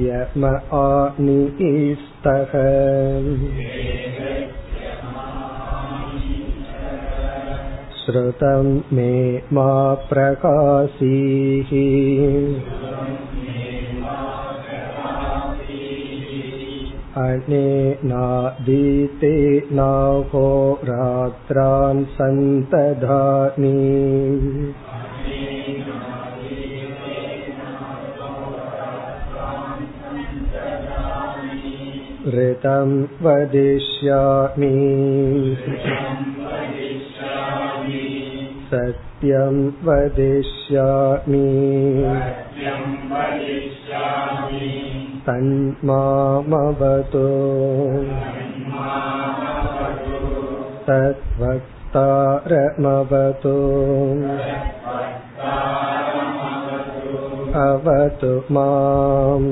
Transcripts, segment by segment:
म आनीस्तः श्रुतं मे मा प्रकाशीः अनेनादीते नाहोरात्रान् सन्तधामि ऋतं वदिष्यामि सत्यं वदिष्यामि तन्मामवतु तद्वक्तारमवतु अवतु माम्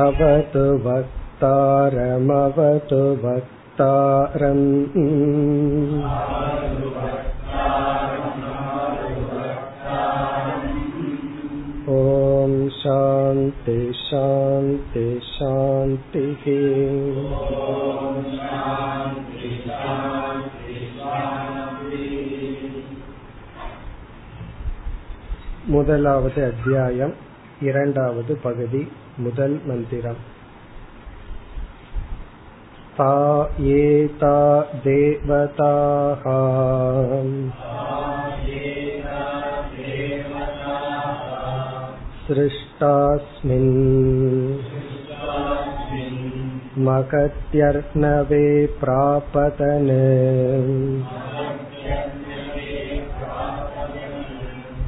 अवतु वक्तारमवतु वक्तारम् ॐ शान्ति शान्ति शान्तिः முதலாவது அத்தியாயம் இரண்டாவது பகுதி முதல் மந்திரம் ता एता देवताः सृष्टास्मिन् मगत्यर्णवे प्रापतन्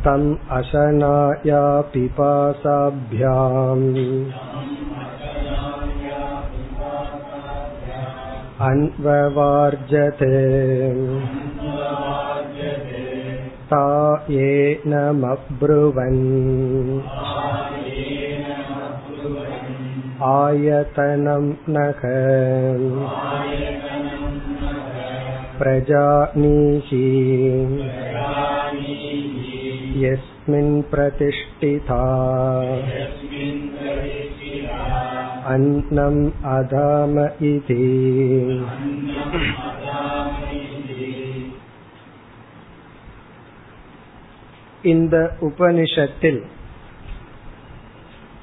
तम् अशनाया पिपासाभ्याम् अन्ववार्जते ता येनमब्रुवन् आयतनं नख प्रजानीहि यस्मिन् प्रतिष्ठिता अन्नम् अदाम इति இந்த உபனிஷத்தில்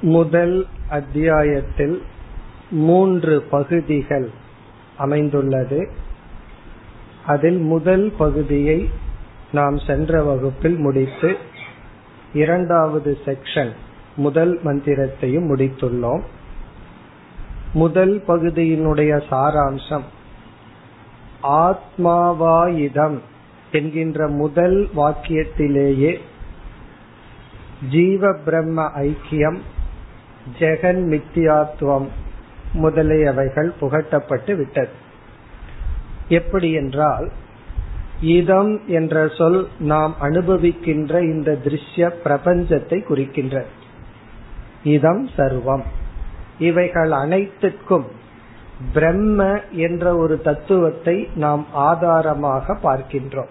முதல் அத்தியாயத்தில் மூன்று பகுதிகள் அமைந்துள்ளது அதில் முதல் பகுதியை நாம் சென்ற வகுப்பில் முடித்து இரண்டாவது செக்ஷன் முதல் மந்திரத்தையும் முடித்துள்ளோம். முதல் பகுதியினுடைய சாராம்சம் ஆத்மாவாயிதம் என்கின்ற முதல் வாக்கியத்திலேயே ஜீவ பிரம்ம ஐக்கியம் ஜெகன் மித்தியாத்துவம் முதலியவைகள் புகட்டப்பட்டு விட்டது. எப்படி என்றால் இதம் என்ற சொல் நாம் அனுபவிக்கின்ற இந்த திருஷ்ய பிரபஞ்சத்தை குறிக்கின்ற. இதம் சர்வம். இவைகள் அனைத்துக்கும் பிரம்ம என்ற ஒரு தத்துவத்தை நாம் ஆதாரமாக பார்க்கின்றோம்.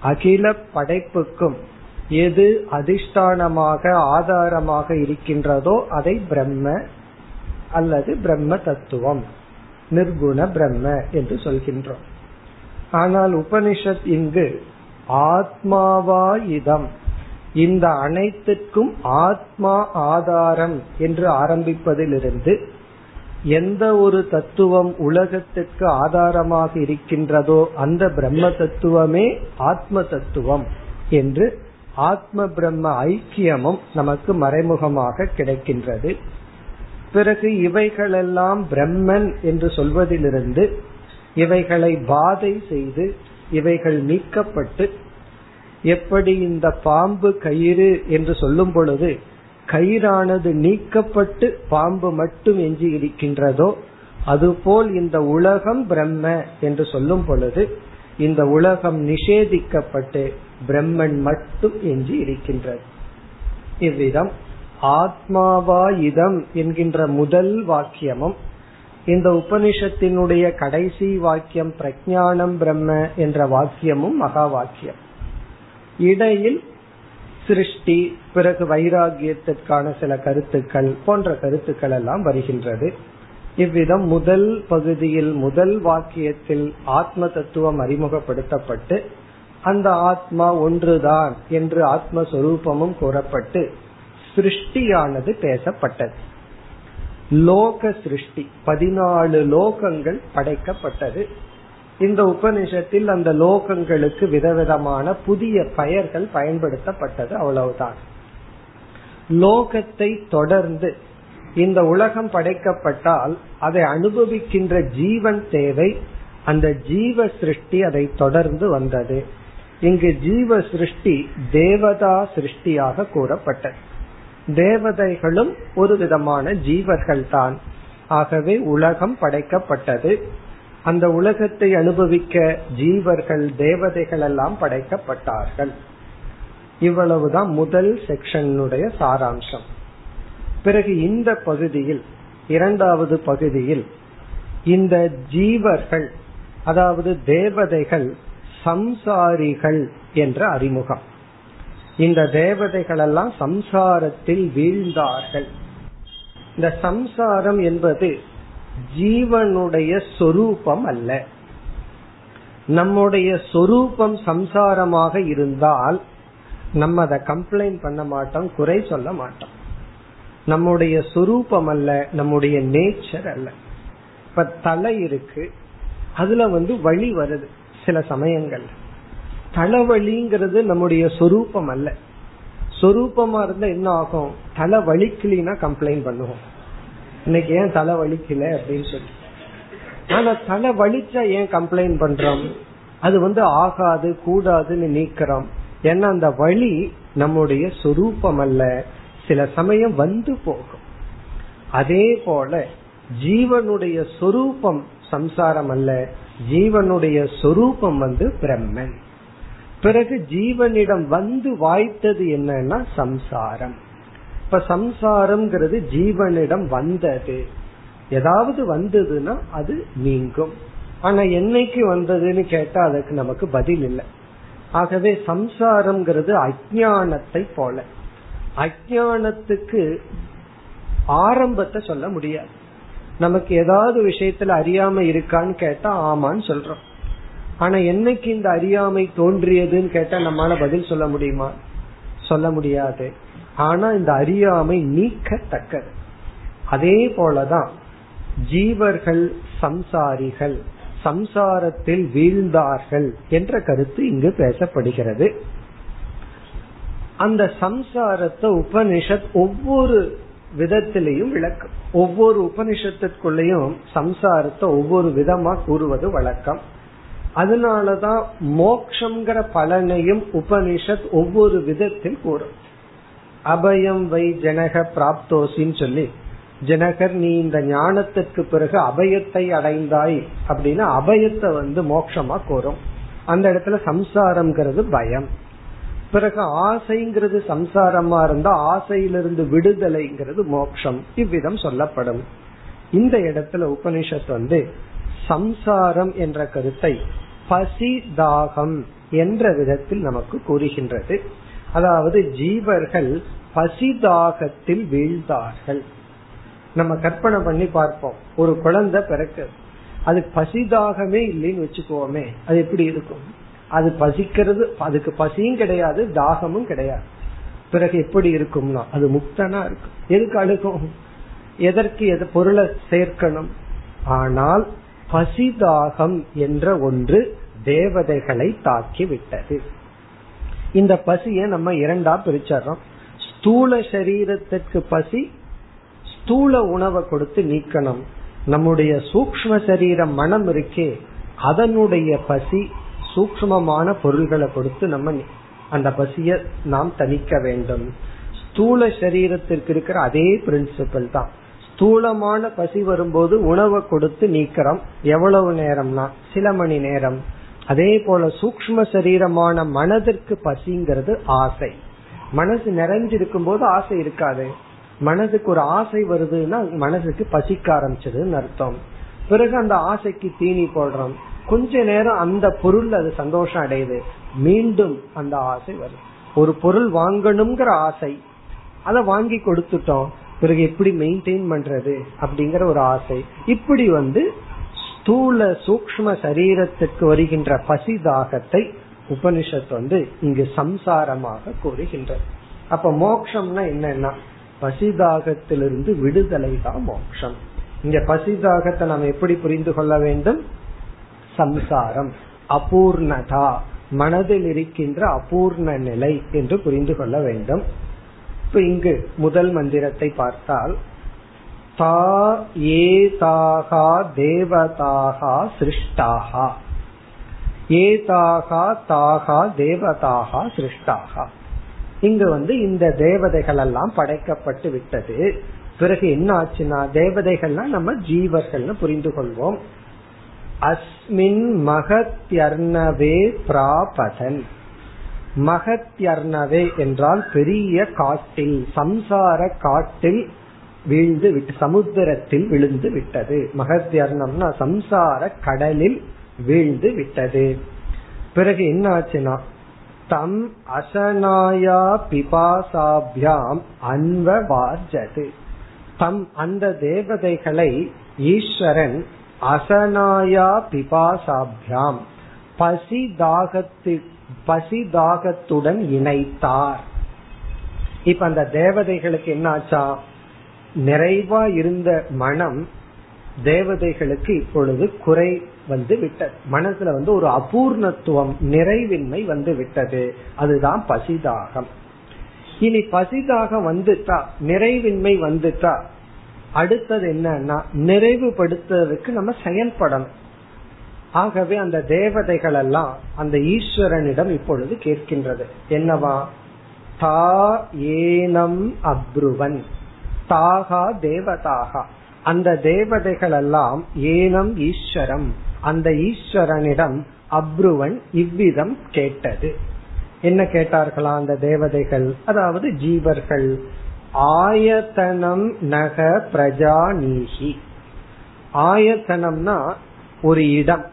அகில படைப்புக்கும் எது அதிஷ்டானமாக ஆதாரமாக இருக்கின்றதோ அதை பிரம்ம அல்லது பிரம்ம தத்துவம் நிர்குண பிரம்ம என்று சொல்கின்றோம். ஆனால் உபனிஷத் இங்கு ஆத்மாவா இதம் இந்த அனைத்துக்கும் ஆத்மா ஆதாரம் என்று ஆரம்பிப்பதிலிருந்து எந்த ஒரு தத்துவம் உலகத்திற்கு ஆதாரமாக இருக்கின்றதோ அந்த பிரம்ம தத்துவமே ஆத்ம தத்துவம் என்று ஆத்ம பிரம்ம ஐக்கியமும் நமக்கு மறைமுகமாக கிடைக்கின்றது. பிறகு இவைகளெல்லாம் பிரம்மன் என்று சொல்வதிலிருந்து இவைகளை பாதை செய்து இவைகள் நீக்கப்பட்டு எப்படி இந்த பாம்பு கயிறு என்று சொல்லும் பொழுது கயிறானது நீக்கப்பட்டு பாம்பு மட்டும் எஞ்சி இருக்கின்றதோ அதுபோல் இந்த உலகம் பிரம்ம என்று சொல்லும் பொழுது இந்த உலகம் நிஷேதிக்கப்பட்டு பிரம்மன் மட்டும் எஞ்சி இருக்கின்றது. இவ்விதம் ஆத்மாவா இதம் என்கின்ற முதல் வாக்கியமும் இந்த உபனிஷத்தினுடைய கடைசி வாக்கியம் பிரஜானம் பிரம்ம என்ற வாக்கியமும் மகா வாக்கியம். இடையில் சிருஷ்டி பிறகு வைராகியத்திற்கான சில கருத்துக்கள் போன்ற கருத்துக்கள் எல்லாம் வருகின்றது. இவ்விதம் முதல் பகுதியில் முதல் வாக்கியத்தில் ஆத்ம தத்துவம் அறிமுகப்படுத்தப்பட்டு அந்த ஆத்மா ஒன்றுதான் என்று ஆத்மஸ்வரூபமும் கூறப்பட்டு சிருஷ்டியானது பேசப்பட்டது. லோக சிருஷ்டி பதினாலு லோகங்கள் படைக்கப்பட்டது. இந்த உபனிஷத்தில் அந்த லோகங்களுக்கு விதவிதமான புதிய பெயர்கள் பயன்படுத்தப்பட்டது. அவ்வளவுதான். லோகத்தை தொடர்ந்து இந்த உலகம் படைக்கப்பட்டால் அதை அனுபவிக்கின்ற ஜீவன் தேவை. அந்த ஜீவ சிருஷ்டி அதை தொடர்ந்து வந்தது. இங்கு ஜீவ சிருஷ்டி தேவதா சிருஷ்டியாக கூறப்பட்டது. தேவதைகளும் ஒரு விதமான ஜீவர்கள் தான் ஆகவே உலகம் படைக்கப்பட்டது. அந்த உலகத்தை அனுபவிக்க ஜீவர்கள் தேவதைகள் எல்லாம் படைக்கப்பட்டார்கள். இவ்வளவுதான் முதல் செக்ஷனுடைய சாராம்சம். பிறகு இந்த பகுதியில் இரண்டாவது பகுதியில் இந்த ஜீவர்கள் அதாவது தேவதைகள் சம்சாரிகள் என்ற அறிமுகம். இந்த தேவதைகள் எல்லாம் சம்சாரத்தில் வீழ்ந்தார்கள். இந்த சம்சாரம் என்பது ஜீவனுடைய சொரூபம் அல்ல. நம்முடைய சொரூபம் சம்சாரமாக இருந்தால் நம்ம அதை கம்ப்ளைண்ட் பண்ண மாட்டோம் குறை சொல்ல மாட்டோம். நம்முடைய சொரூபம் அல்ல நம்முடைய நேச்சர் அல்ல. இப்ப தலை இருக்கு அதுல வந்து வழி வருது சில சமயங்கள் தலைவலிங்கிறது நம்முடைய சொரூபம் அல்ல. சொரூபமா இருந்தா என்ன ஆகும்? தலை வலிக்கலினா கம்ப்ளைண்ட் பண்ணுவோம். இன்னைக்கு ஏன் தலை வலிக்கல அப்படின்னு சொல்லி ஆனா தலை வலிச்சா ஏன் கம்ப்ளைண்ட் பண்றோம்? அது வந்து ஆகாது கூடாதுன்னு நீக்கிறோம். ஏன்னா அந்த வழி நம்முடைய சொரூபம் அல்ல. சில சமயம் வந்து போகும். அதே போல ஜீவனுடைய சொரூபம் சம்சாரம் அல்ல. ஜீவனுடைய சொரூபம் வந்து பிரம்மன். பிறகு ஜீவனிடம் வந்து வாய்த்தது என்னன்னா சம்சாரம். இப்ப சம்சாரம்ங்கிறது ஜீவனிடம் வந்தது. ஏதாவது வந்ததுன்னா அது நீங்கும். ஆனா என்னைக்கு வந்ததுன்னு கேட்டா அதுக்கு நமக்கு பதில் இல்லை. ஆகவே சம்சாரம்ங்கிறது அஜானத்தை போல. அஜானத்துக்கு ஆரம்பத்தை சொல்ல முடியாது. நமக்கு ஏதாவது விஷயத்துல அறியாம இருக்கான்னு கேட்டா ஆமான்னு சொல்றோம். ஆனா என்னைக்கு இந்த அறியாமை தோன்றியதுன்னு கேட்டா நம்மளால பதில் சொல்ல முடியுமா? சொல்ல முடியாது. ஆனா இந்த அறியாமை நீக்கத்தக்கது. அதே போலதான் ஜீவர்கள் சம்சாரிகள் சம்சாரத்தில் வீழ்ந்தார்கள் என்ற கருத்து இங்கு பேசப்படுகிறது. அந்த சம்சாரத்தை உபனிஷத் ஒவ்வொரு விதத்திலையும் விளக்கம். ஒவ்வொரு உபனிஷத்துக்குள்ளேயும் சம்சாரத்தை ஒவ்வொரு விதமா கூறுவது வழக்கம். அதனாலதான் மோக்ஷங்கிற பலனையும் உபனிஷத் ஒவ்வொரு விதத்தில் கூறும். அபயம் வை ஜனக பிராப்தோசின்னு சொல்லி ஜனகர் நீ இந்த ஞானத்திற்கு பிறகு அபயத்தை அடைந்தாய் அப்படின்னா அபயத்தை வந்து மோட்சமா கூறும். அந்த இடத்துல சம்சாரம்ங்கிறது பயம். பிறகு ஆசைங்கிறது சம்சாரமா இருந்தா ஆசையிலிருந்து விடுதலைங்கிறது மோட்சம் இவ்விதம் சொல்லப்படும். இந்த இடத்துல உபனிஷத் வந்து சம்சாரம் என்ற கருத்தை பசி தாகம் என்ற விதத்தில் நமக்கு கூறுகின்றது. அதாவது ஜீவர்கள் பசி தாகத்தில் வீழ்ந்தார்கள். நம்ம கற்பனை பண்ணி பார்ப்போம். ஒரு குழந்தை பிறக்கு அது பசிதாகமே இல்லைன்னு வச்சுக்கோமே அது எப்படி இருக்கும்? அது பசிக்கிறது அதுக்கு பசியும் கிடையாது தாகமும் கிடையாது. பிறகு எப்படி இருக்கும்னா அது முக்தனா இருக்கும். எதுக்கு அழுகும்? எதற்கு எது பொருளை சேர்க்கணும்? ஆனால் பசிதாகம் என்ற ஒன்று தேவதைகளை தாக்கி விட்டது இந்த பசியை நம்ம இரண்டா பிரிச்சர்றோம். ஸ்தூல சரீரத்திற்கு பசி ஸ்தூல உணவை கொடுத்து நீக்கணும். நம்முடைய சூக்ம சரீரம் மனம் இருக்கே அதனுடைய பசி சூக்மமான பொருள்களை கொடுத்து நம்ம அந்த பசிய நாம் தணிக்க வேண்டும். ஸ்தூல சரீரத்திற்கு இருக்கிற அதே பிரின்சிபல் தான். ஸ்தூலமான பசி வரும்போது உணவை கொடுத்து நீக்கிறோம். எவ்வளவு நேரம்னா? சில மணி நேரம். அதே போல சூக்ம சரீரமான மனதிற்கு பசிங்கிறது ஆசை. மனசு நிறைஞ்சிருக்கும் போது ஆசை இருக்காது. மனதுக்கு ஒரு ஆசை வருதுன்னா மனசுக்கு பசிக்க ஆரம்பிச்சதுன்னு அர்த்தம். பிறகு அந்த ஆசைக்கு தீனி போடுறோம். கொஞ்ச நேரம் அந்த பொருள் அது சந்தோஷம் அடையுது. மீண்டும் அந்த ஆசை வரும் ஒரு பொருள் வாங்கணுங்கிற ஆசை. அதை வாங்கி கொடுத்துட்டோம். பிறகு எப்படி மெயின்டைன் பண்றது அப்படிங்கிற ஒரு ஆசை. இப்படி வந்து ஸ்தூல சூக்ம சரீரத்துக்கு வருகின்ற பசி தாகத்தை உபனிஷத் வந்து இங்கு சம்சாரமாக கூறுகின்றது. அப்ப மோக்ஷம்னா என்னன்னா பசிதாகத்திலிருந்து விடுதலை தான் மோக்ஷம். இங்க பசிதாகத்தை நாம் எப்படி புரிந்து கொள்ள வேண்டும்? சம்சாரம் அபூர்ணதா மனதில் இருக்கின்ற அபூர்ண நிலை என்று புரிந்து கொள்ள வேண்டும். இப்ப இங்கு முதல் மந்திரத்தை பார்த்தால் தா ஏதாகா தேவதாகா சிருஷ்டாகா. ஏதாகா தாகா தேவதாகா சிருஷ்டாகா. இங்கு வந்து இந்த தேவதைகள் எல்லாம் படைக்கப்பட்டு விட்டது. பிறகு என்ன ஆச்சுன்னா தேவதைகள்லாம் நம்ம ஜீவர்கள்னு புரிந்து கொள்வோம். அஸ்மின் மகத்யர்ணவே பிராபதன். மகத்யர்ணவே என்றால் பெரிய காட்டில் சம்சார காட்டில் வீழ்ந்து விட்டு சமுத்திரத்தில் விழுந்து விட்டது. மகத்யர்ணம்னா சம்சார கடலில் வீழ்ந்து விட்டது. பிறகு என்ன ஆச்சுன்னா தம் அசனாயா பிபாசாபியாம் அன்வவார்ஜது தம் அந்த தேவதைகளை ஈஸ்வரன் அசனாயா பிபாசாபியாம் பசி தாகத்துக்கு பசி தாகத்துடன் இணைத்தார். இப்ப அந்த தேவதைகளுக்கு என்னாச்சா? நிறைவா இருந்த மனம் தேவதைகளுக்கு இப்பொழுது குறை வந்து விட்டது. மனசுல வந்து ஒரு அபூர்ணத்துவம் நிறைவின்மை வந்து விட்டது. அதுதான் பசிதாகம். இனி பசிதாகம் வந்துட்டா நிறைவின்மை வந்துட்டா அடுத்தது என்னன்னா நிறைவுபடுத்துறதுக்கு நம்ம செயல்படணும். ஆகவே அந்த தேவதைகள் எல்லாம் அந்த ஈஸ்வரனிடம் இப்பொழுது கேட்கின்றது. என்னவா? தா ஏனம் அப்ருவன். தாகா தேவதாகா. அந்த தேவதைகள் எல்லாம் ஏனம் ஈஸ்வரம். அந்த ஈஸ்வரனிடம் அப்ருவன் இவ்விதம் கேட்டது. என்ன கேட்டார்களா அந்த தேவதைகள்? அதாவது ஜீவர்கள். ஆயத்தனம் நக பிரஜா நீகி ஆயத்தனம்னா ஒரு இடம்.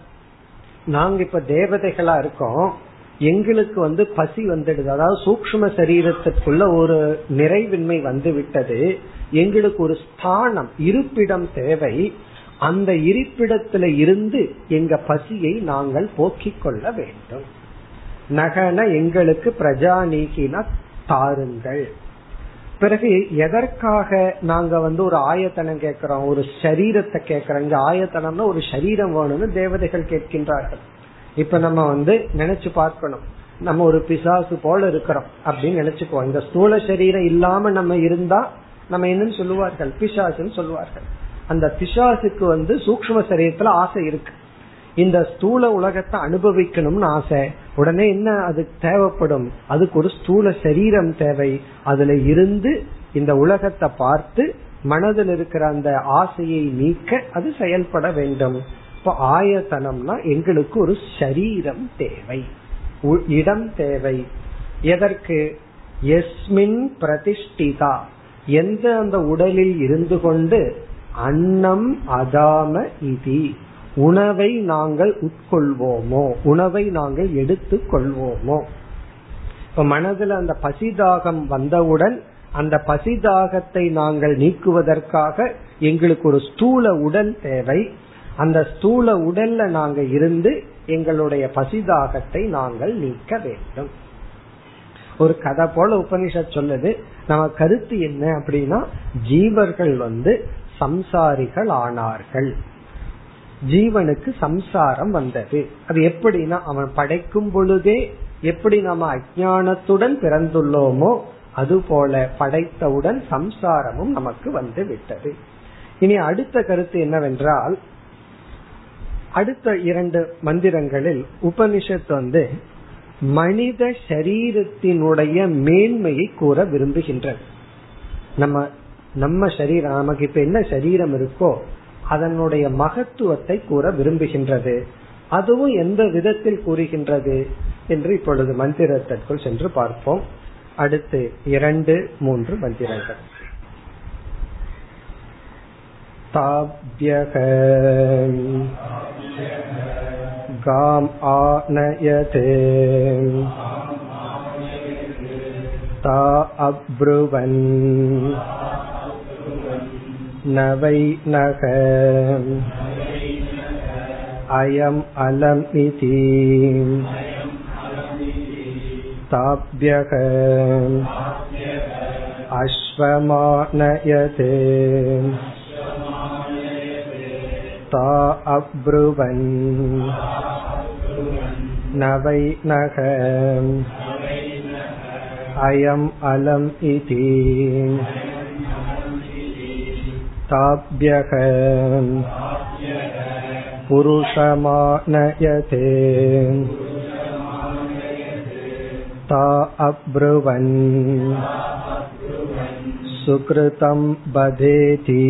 நாங்க இப்ப தேவதைகளா இருக்கோம். எங்களுக்கு வந்து பசி வந்துடுது. அதாவது சூக்ம சரீரத்திற்குள்ள ஒரு நிறைவின்மை வந்து விட்டது எங்களுக்கு ஒரு ஸ்தானம் இருப்பிடம் தேவை. அந்த இருப்பிடத்துல இருந்து எங்க பசியை நாங்கள் போக்கிக் கொள்ள வேண்டும். நகன எங்களுக்கு பிரஜா நீக்கினா தாருங்கள். பிறகு எதற்காக நாங்க வந்து ஒரு ஆயத்தனம் கேட்கிறோம்? ஒரு சரீரத்தை கேட்கிறோம். இங்க ஆயத்தனம்னா ஒரு சரீரம் வேணும்னு தேவதைகள் கேட்கின்றார்கள். இப்ப நம்ம வந்து நினைச்சு பார்க்கணும். நம்ம ஒரு பிசாசு போல இருக்கிறோம் அப்படின்னு நினைச்சுக்குவோம். இந்த ஸ்தூல சரீரம் இல்லாம நம்ம இருந்தா நம்ம என்னன்னு சொல்லுவார்கள்? பிசாசுன்னு சொல்லுவார்கள். அந்த பிசாசுக்கு வந்து சூக்ம சரீரத்துல ஆசை இருக்கு. இந்த ஸ்தூல உலகத்தை அனுபவிக்கணும்னு ஆசை உடனே என்ன அது தேவைப்படும்? அதுக்கு ஒரு ஸ்தூல சரீரம் தேவை. அதுல இருந்து இந்த உலகத்தை பார்த்து மனதில் இருக்கிற அந்த ஆசையை நீக்க அது செயல்பட வேண்டும். இப்ப ஆயத்தனம்னா எங்களுக்கு ஒரு சரீரம் தேவை. இடம் தேவை. எதற்கு? எஸ்மின் பிரதிஷ்டிதா. எந்த அந்த உடலில் இருந்து கொண்டு அன்னம் அதாம இதி. உணவை நாங்கள் உட்கொள்வோமோ? உணவை நாங்கள் எடுத்துக் கொள்வோமோ இப்ப மனதில் அந்த பசிதாகம் வந்தவுடன் அந்த பசிதாகத்தை நாங்கள் நீக்குவதற்காக எங்களுக்கு ஒரு ஸ்தூல உடல் தேவை. அந்த ஸ்தூல உடல்ல நாங்க இருந்து எங்களுடைய பசிதாகத்தை நாங்கள் நீக்க வேண்டும். ஒரு கதை போல உபனிஷத் சொல்லுது நம்ம கருத்து என்ன அப்படின்னா ஜீவர்கள் வந்து சம்சாரிகள் ஆனார்கள். ஜீவனுக்கு சம்சாரம் வந்தது. அது எப்படின்னா அவன் படைக்கும் பொழுதே எப்படி நம்ம அஜானத்துடன் பிறந்துள்ளோமோ அதுபோல படைத்தவுடன் சம்சாரமும் நமக்கு வந்து விட்டது. இனி அடுத்த கருத்து என்னவென்றால் அடுத்த இரண்டு மந்திரங்களில் உபனிஷத் வந்து மனித சரீரத்தினுடைய மேன்மையை கூற விரும்புகின்றது. நம்ம நம்ம சரீரம் நமக்கு இப்ப என்ன சரீரம் இருக்கோ அதனுடைய மகத்துவத்தை கூற விரும்புகின்றது அதுவும் எந்த விதத்தில் கூறுகின்றது என்று இப்பொழுது மந்திரத்திற்குள் சென்று பார்ப்போம் அடுத்து இரண்டு மூன்று மந்திரங்கள் ताभ्यः गाम् आनयते ता अब्रुवन् न वै नः अयम् अलम् इति ताभ्यः अश्वमानयते ता अब्रुवन् न वै नः अयम् अलम् इति ताभ्यः पुरुषमानयते। ता अब्रुवन्। सुकृतं बधेति।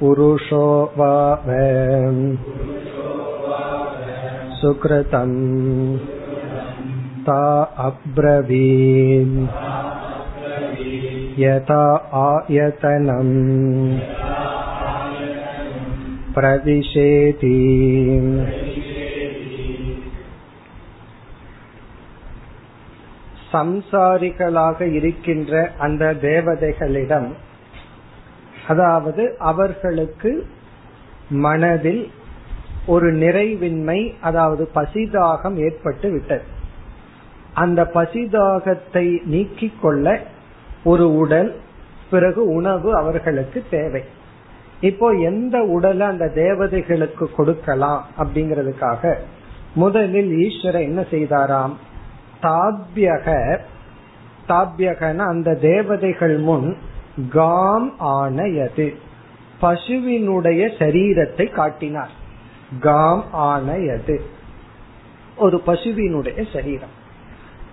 पुरुषो वा सुकृतं। ता अब्रवीन् यथा आयतनम् प्रविशेति சம்சாரிகளாக இருக்கின்ற அந்த தேவதைகளிடம் அதாவது அவர்களுக்கு மனதில் ஒரு நிறைவின்மை அதாவது பசிதாகம் ஏற்பட்டு விட்டது அந்த பசிதாகத்தை நீக்கிக் கொள்ள ஒரு உடல் பிறகு உணவு அவர்களுக்கு தேவை. இப்போ எந்த உடலை அந்த தேவதைகளுக்கு கொடுக்கலாம் அப்படிங்கிறதுக்காக முதலில் ஈஸ்வரர் என்ன செய்தாராம்? தாபியக தாபியகன அந்த தேவதைகள் முன் காம் ஆனயது. பசுவினுடைய சரீரத்தை காட்டினார். காம் ஆனயது. ஒரு பசுவினுடைய சரீரம்.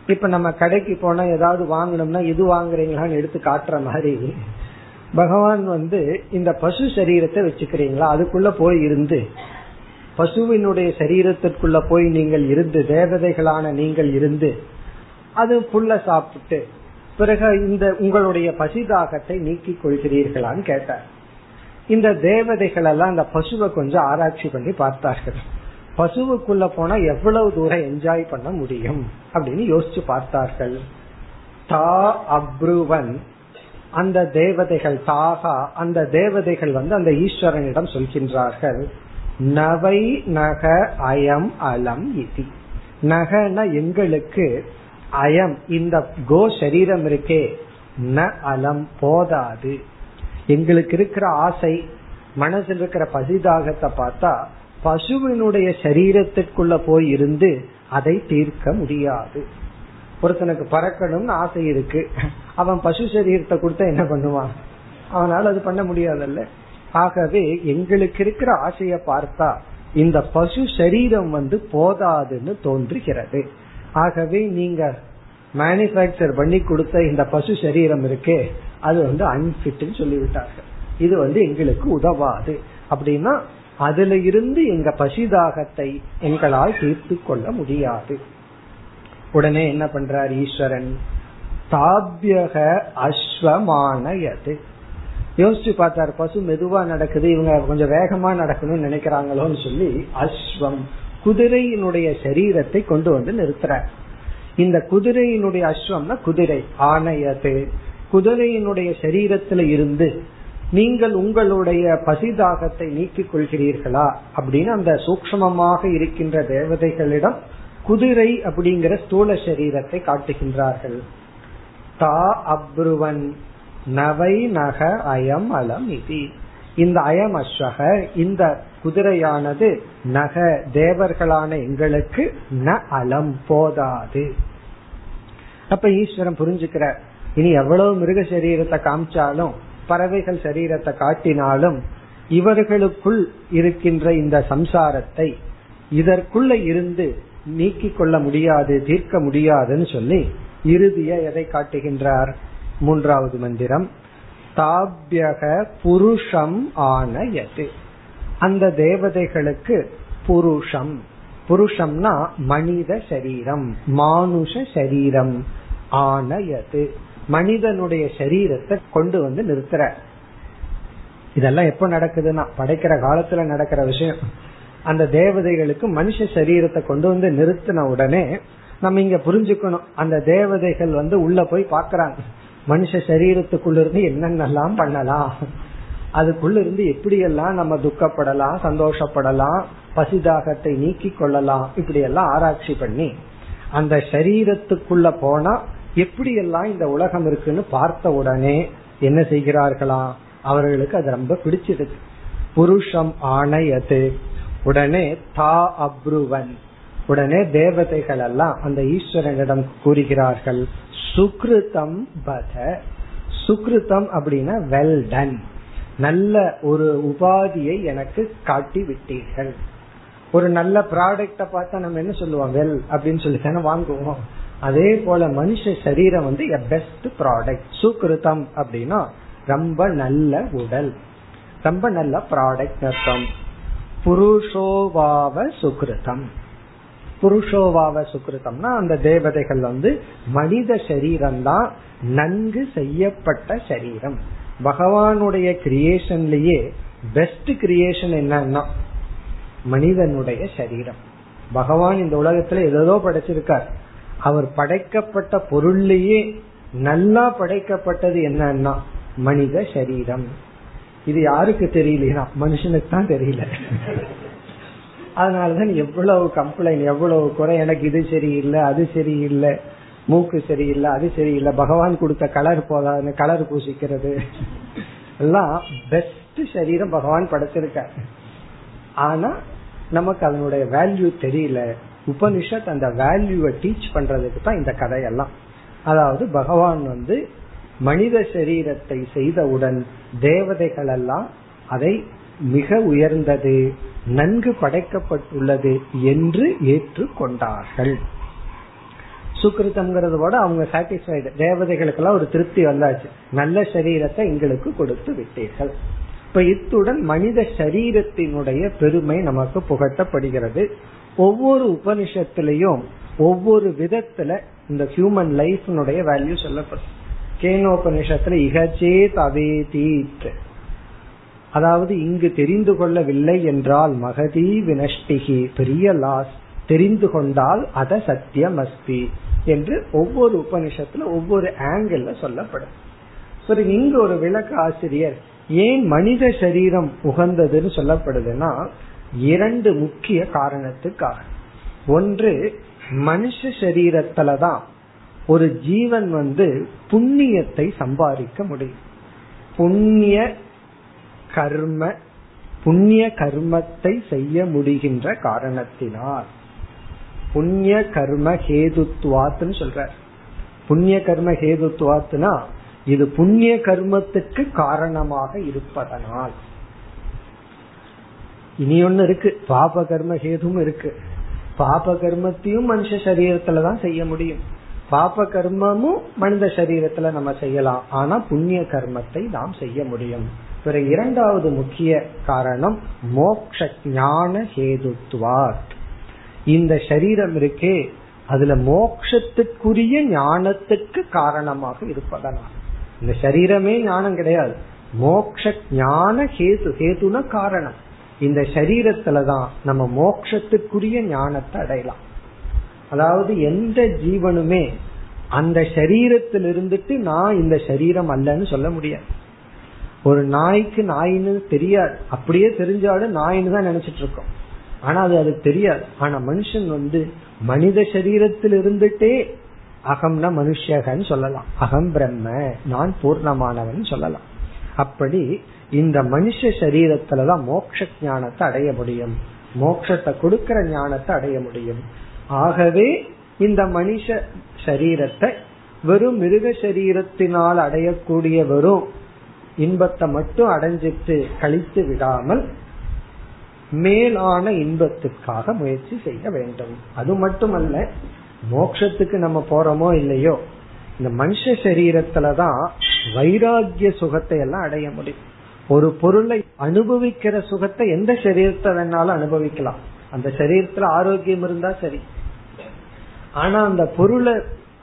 இப்ப நம்ம கடைக்கு போனா ஏதாவது வாங்கணும்னா இது வாங்குறீங்களான்னு எடுத்து காட்டுற மாதிரி. பகவான் வந்து இந்த பசு சரீரத்தை வச்சுக்கிறீங்களா? அதுக்குள்ள போய் இருந்து. பசுவினுடைய சரீரத்திற்குள்ள போய் நீங்கள் இருந்து தேவதைகளான நீங்கள் இருந்து அது புல்ல சாப்பிட்டு பிறகு இந்த உங்களுடைய பசிதாகத்தை நீக்கி கொள்கிறீர்களான்னு கேட்டார். இந்த தேவதைகள் எல்லாம் அந்த பசுவை கொஞ்சம் ஆராய்ச்சி பண்ணி பார்த்தார்கள். பசுவுக்குள்ள போனா எவ்வளவு தூரம் என்ஜாய் பண்ண முடியும் அப்படின்னு யோசிச்சு பார்த்தார்கள். தா அப்ருவன். அந்த தேவதைகள் தாகா அந்த தேவதைகள் வந்து அந்த ஈஸ்வரனிடம் சொல்கின்றார்கள். நவை நக அயம் அலம் இதி. நகன எங்களுக்கு அயம் இந்த கோ சரீரம் இருக்கே ந அலம் போதாது. எங்களுக்கு இருக்கிற ஆசை மனசில் இருக்கிற பசிதாகத்தை பார்த்தா பசுவினுடைய சரீரத்திற்குள்ள போய் இருந்து அதை தீர்க்க முடியாது. ஒருத்தனுக்கு பறக்கணும்னு ஆசை இருக்கு. அவன் பசு சரீரத்தை கொடுத்தா என்ன பண்ணுவான்? அவனால் அது பண்ண முடியாதல்ல. ஆகவே எங்களுக்கு இருக்கிற ஆசைய பார்த்தா இந்த பசு சரீரம் வந்து போதாதுன்னு தோன்றுகிறது. ஆகவே நீங்க மேனுபேக்சர் பண்ணி கொடுத்த இந்த பசு சரீரம் இருக்கே அது வந்து அன்பிட்னு சொல்லிவிட்டார்கள். இது வந்து எங்களுக்கு உதவாது. அப்படின்னா அதுல இருந்து எங்க பசிதாகத்தை எங்களால் தீர்த்து கொள்ள முடியாது. உடனே என்ன பண்றார் ஈஸ்வரன்? தாபியக அஸ்வமானயது. யோசிச்சு பார்த்தார் பசு மெதுவா நடக்குது இவங்க கொஞ்சம் வேகமா நடக்கணும்னு நினைக்கிறாங்களோன்னு சொல்லி அஸ்வம் குதிரையினுடைய சரீரத்தை கொண்டு வந்து நிறுத்துற இந்த குதிரையினுடைய அஸ்வம்னா குதிரை ஆணையது குதிரையினுடைய சரீரத்துல இருந்து நீங்கள் உங்களுடைய பசிதாகத்தை நீக்கிக் கொள்கிறீர்களா? அப்படின்னு அந்த சூக்மமாக இருக்கின்ற தேவதைகளிடம் குதிரை அப்படிங்கிற ஸ்தூல சரீரத்தை காட்டுகின்றார்கள். தா அப்ருவன் நவை நக அயம் அலம் இதி. இந்த அயம் அஸ்வக இந்த குதிரையானது நக தேவர்களான எங்களுக்கு ந அலம் போதாது. அப்ப ஈஸ்வரன் புரிஞ்சுக்கிற இனி எவ்வளவு மிருக சரீரத்தை காமிச்சாலும் பறவைகள் சரீரத்தை காட்டினாலும் இவர்களுக்குள் இருக்கின்ற இந்த சம்சாரத்தை இதற்குள்ள இருந்து நீக்கிக் கொள்ள முடியாது தீர்க்க முடியாதுன்னு சொல்லி இறுதிய எதை காட்டுகின்றார்? மூன்றாவது மந்திரம். தாபியக புருஷம் ஆனயது. அந்த தேவதைகளுக்கு புருஷம். புருஷம்னா மனித சரீரம் மானுஷ சரீரம் ஆனயது. மனிதனுடைய சரீரத்தை கொண்டு வந்து நிறுத்துற இதெல்லாம் எப்ப நடக்குதுன்னா படைக்கிற காலத்துல நடக்கிற விஷயம். அந்த தேவதைகளுக்கு மனுஷ சரீரத்தை கொண்டு வந்து நிறுத்தின உடனே நம்ம இங்க புரிஞ்சுக்கணும் அந்த தேவதைகள் வந்து உள்ள போய் பாக்குறாங்க மனுஷ சரீரத்துக்குள்ள இருந்து என்னென்னலாம் பண்ணலாம்? அதுக்குள்ள இருந்து எப்படியெல்லாம் நம்ம துக்கப்படலாம் சந்தோஷப்படலாம் பசிதாகத்தை நீக்கி கொள்ளலாம் இப்படி எல்லாம் ஆராய்ச்சி பண்ணி அந்த சரீரத்துக்குள்ள போனா எப்படியெல்லாம் இந்த உலகம் இருக்குன்னு பார்த்த உடனே என்ன செய்கிறார்களா? அவர்களுக்கு அது ரொம்ப பிடிச்சிருக்கு. புருஷம் ஆணையது. உடனே தா அப்ருவன். உடனே தேவதைகள் எல்லாம் அந்த ஈஸ்வரனிடம் கூறுகிறார்கள் சுக்ருதம் பத. சுக்ருதம் அப்படின்னா வெல் டன் நல்ல ஒரு உபாதியை எனக்கு காட்டி விட்டீர்கள் ஒரு நல்ல ப்ராடக்ட பார்த்தா நம்ம என்ன சொல்லுவோம்? வெல் அப்படின்னு சொல்லி தானே வாங்குவோம். அதே போல மனுஷ சரீரம் வந்து பெஸ்ட் ப்ராடக்ட் சுகிருதம் அப்படின்னா ரொம்ப நல்ல உடல். ரொம்ப நல்ல ப்ராடக்ட் அர்த்தம். புருஷோவாவ சுக்ருதம் புருஷோவாவ சுக்ருதம்னா அந்த தேவதைகள் வந்து மனித சரீரம் தான் நன்கு செய்யப்பட்ட சரீரம். பகவானுடைய கிரியேஷன்லயே பெஸ்ட் கிரியேஷன் என்னன்னா மனிதனுடைய சரீரம். பகவான் இந்த உலகத்துல ஏதோ படைச்சிருக்கார். அவர் படைக்கப்பட்ட பொருள்லயே நல்லா படைக்கப்பட்டது என்னன்னா மனித சரீரம். இது யாருக்கு தெரியலையா மனுஷனுக்கு தான் தெரியல. அதனாலதான் எவ்வளவு கம்ப்ளைண்ட் எவ்வளவு குறை எனக்கு இது சரியில்லை அது சரியில்லை மூக்கு சரியில்லை அது சரியில்லை பகவான் கொடுத்த கலர் போதாது கலர் பூசிக்கிறது. எல்லாம் பெஸ்ட் சரீரம் பகவான் படைச்சிருக்க ஆனா நமக்கு அதனுடைய வேல்யூ தெரியல. உபனிஷத் அந்த வேல்யூவை டீச் பண்றதுக்கு தான் இந்த கதையெல்லாம். அதாவது பகவான் வந்து மனித சரீரத்தை செய்தவுடன் தேவதைகள் எல்லாம் அதை மிக உயர்ந்தது நன்கு படைக்கப்பட்டுள்ளது என்று ஏற்றுக்கொண்டார்கள். சுக்கிருத்தம்ங்கிறது கூட அவங்க சாட்டிஸ்பைடு தேவதைகளுக்கெல்லாம் ஒரு திருப்தி வந்தாச்சு. நல்ல சரீரத்தை எங்களுக்கு கொடுத்து விட்டீர்கள். இப்ப இத்துடன் மனித சரீரத்தினுடைய பெருமை நமக்கு புகட்டப்படுகிறது. ஒவ்வொரு உபனிஷத்திலையும் ஒவ்வொரு விதத்துல இந்த ஹியூமன் லைஃப்னுடைய வேல்யூ சொல்லப்படும். கேனோபனிஷத்துல இகச்சே தவேதீத். அதாவது இங்கு தெரிந்து கொள்ளவில்லை என்றால் மகதி வினஷ்டிகி பெரிய லாஸ் தெரிந்து கொண்டால் அத சத்தியம் அஸ்தி என்று ஒவ்வொரு உபனிஷத்துல ஒவ்வொரு ஆங்கிள் சொல்லப்படும். சரி இங்க ஒரு விளக்க ஆசிரியர் ஏன் மனித சரீரம் உகந்ததுன்னு சொல்லப்படுதுன்னா இரண்டு முக்கிய காரணத்துக்காக. ஒன்று மனுஷ சரீரத்துலதான் ஒரு ஜீவன் வந்து புண்ணியத்தை சம்பாதிக்க முடியும். புண்ணிய கர்ம புண்ணிய கர்மத்தை செய்ய முடிகின்ற காரணத்தினால். புண்ணிய கர்ம ஹேதுத்வாத்னு சொல்ற புண்ணிய கர்ம ஹேதுத்வாத்னா இது புண்ணிய கர்மத்துக்கு காரணமாக இருப்பதனால். இனி ஒன்னு இருக்கு. பாப கர்ம ஹேதும் இருக்கு. பாப கர்மத்தையும் மனுஷ சரீரத்துலதான் செய்ய முடியும். பாப கர்மமும் மனித சரீரத்துல நம்ம செய்யலாம். ஆனா புண்ணிய கர்மத்தை நாம் செய்ய முடியும். பிறகு இரண்டாவது முக்கிய காரணம் மோக்ஷ ஞான ஹேதுத்வாத். இந்த சரீரம் இருக்கே அதுல மோக்ஷத்துக்குரிய ஞானத்துக்கு காரணமாக இருப்பதனால். இந்த சரீரமே ஞானம் கிடையாது. மோக்ஷ ஞான ஹேது ஹேதுன காரணம். இந்த சரீரத்துலதான் நம்ம மோக்ஷத்துக்குரிய ஞானத்தை அடையலாம். அதாவது எந்த ஜீவனுமே அந்த சரீரத்தில் இருந்துட்டு நான் இந்த சரீரம் அல்லன்னு சொல்ல முடியாது. ஒரு நாய்க்கு நாயின்னு தெரியாது. அப்படியே தெரிஞ்சாலும் நாயின்னு தான் நினைச்சிட்டு இருக்கோம். ஆனா அது அதுக்கு தெரியாது. ஆனா மனுஷன் வந்து மனித சரீரத்தில் இருந்துட்டே அகம்னா மனுஷகன்னு சொல்லலாம். அகம் பிரம்ம நான் பூர்ணமானவன் சொல்லலாம். அப்படி இந்த மனுஷ சரீரத்துலதான் மோட்ச ஞானத்தை அடைய முடியும். மோட்சத்தை கொடுக்கிற ஞானத்தை அடைய முடியும். ஆகவே இந்த மனுஷ சரீரத்தை வெறும் மிருக சரீரத்தினால் அடையக்கூடிய வெறும் இன்பத்தை மட்டும் அடைஞ்சிட்டு கழித்து விடாமல் மேலான இன்பத்துக்காக முயற்சி செய்ய வேண்டும். அது மட்டுமல்ல மோட்சத்துக்கு நம்ம போறோமோ இல்லையோ இந்த மனுஷ சரீரத்துலதான் வைராகிய சுகத்தை எல்லாம் அடைய முடியும். ஒரு பொருளை அனுபவிக்கிற சுகத்தை எந்த சரீரத்தை வேணாலும் அனுபவிக்கலாம். அந்த சரீரத்துல ஆரோக்கியம் இருந்தா சரி. ஆனா அந்த பொருளை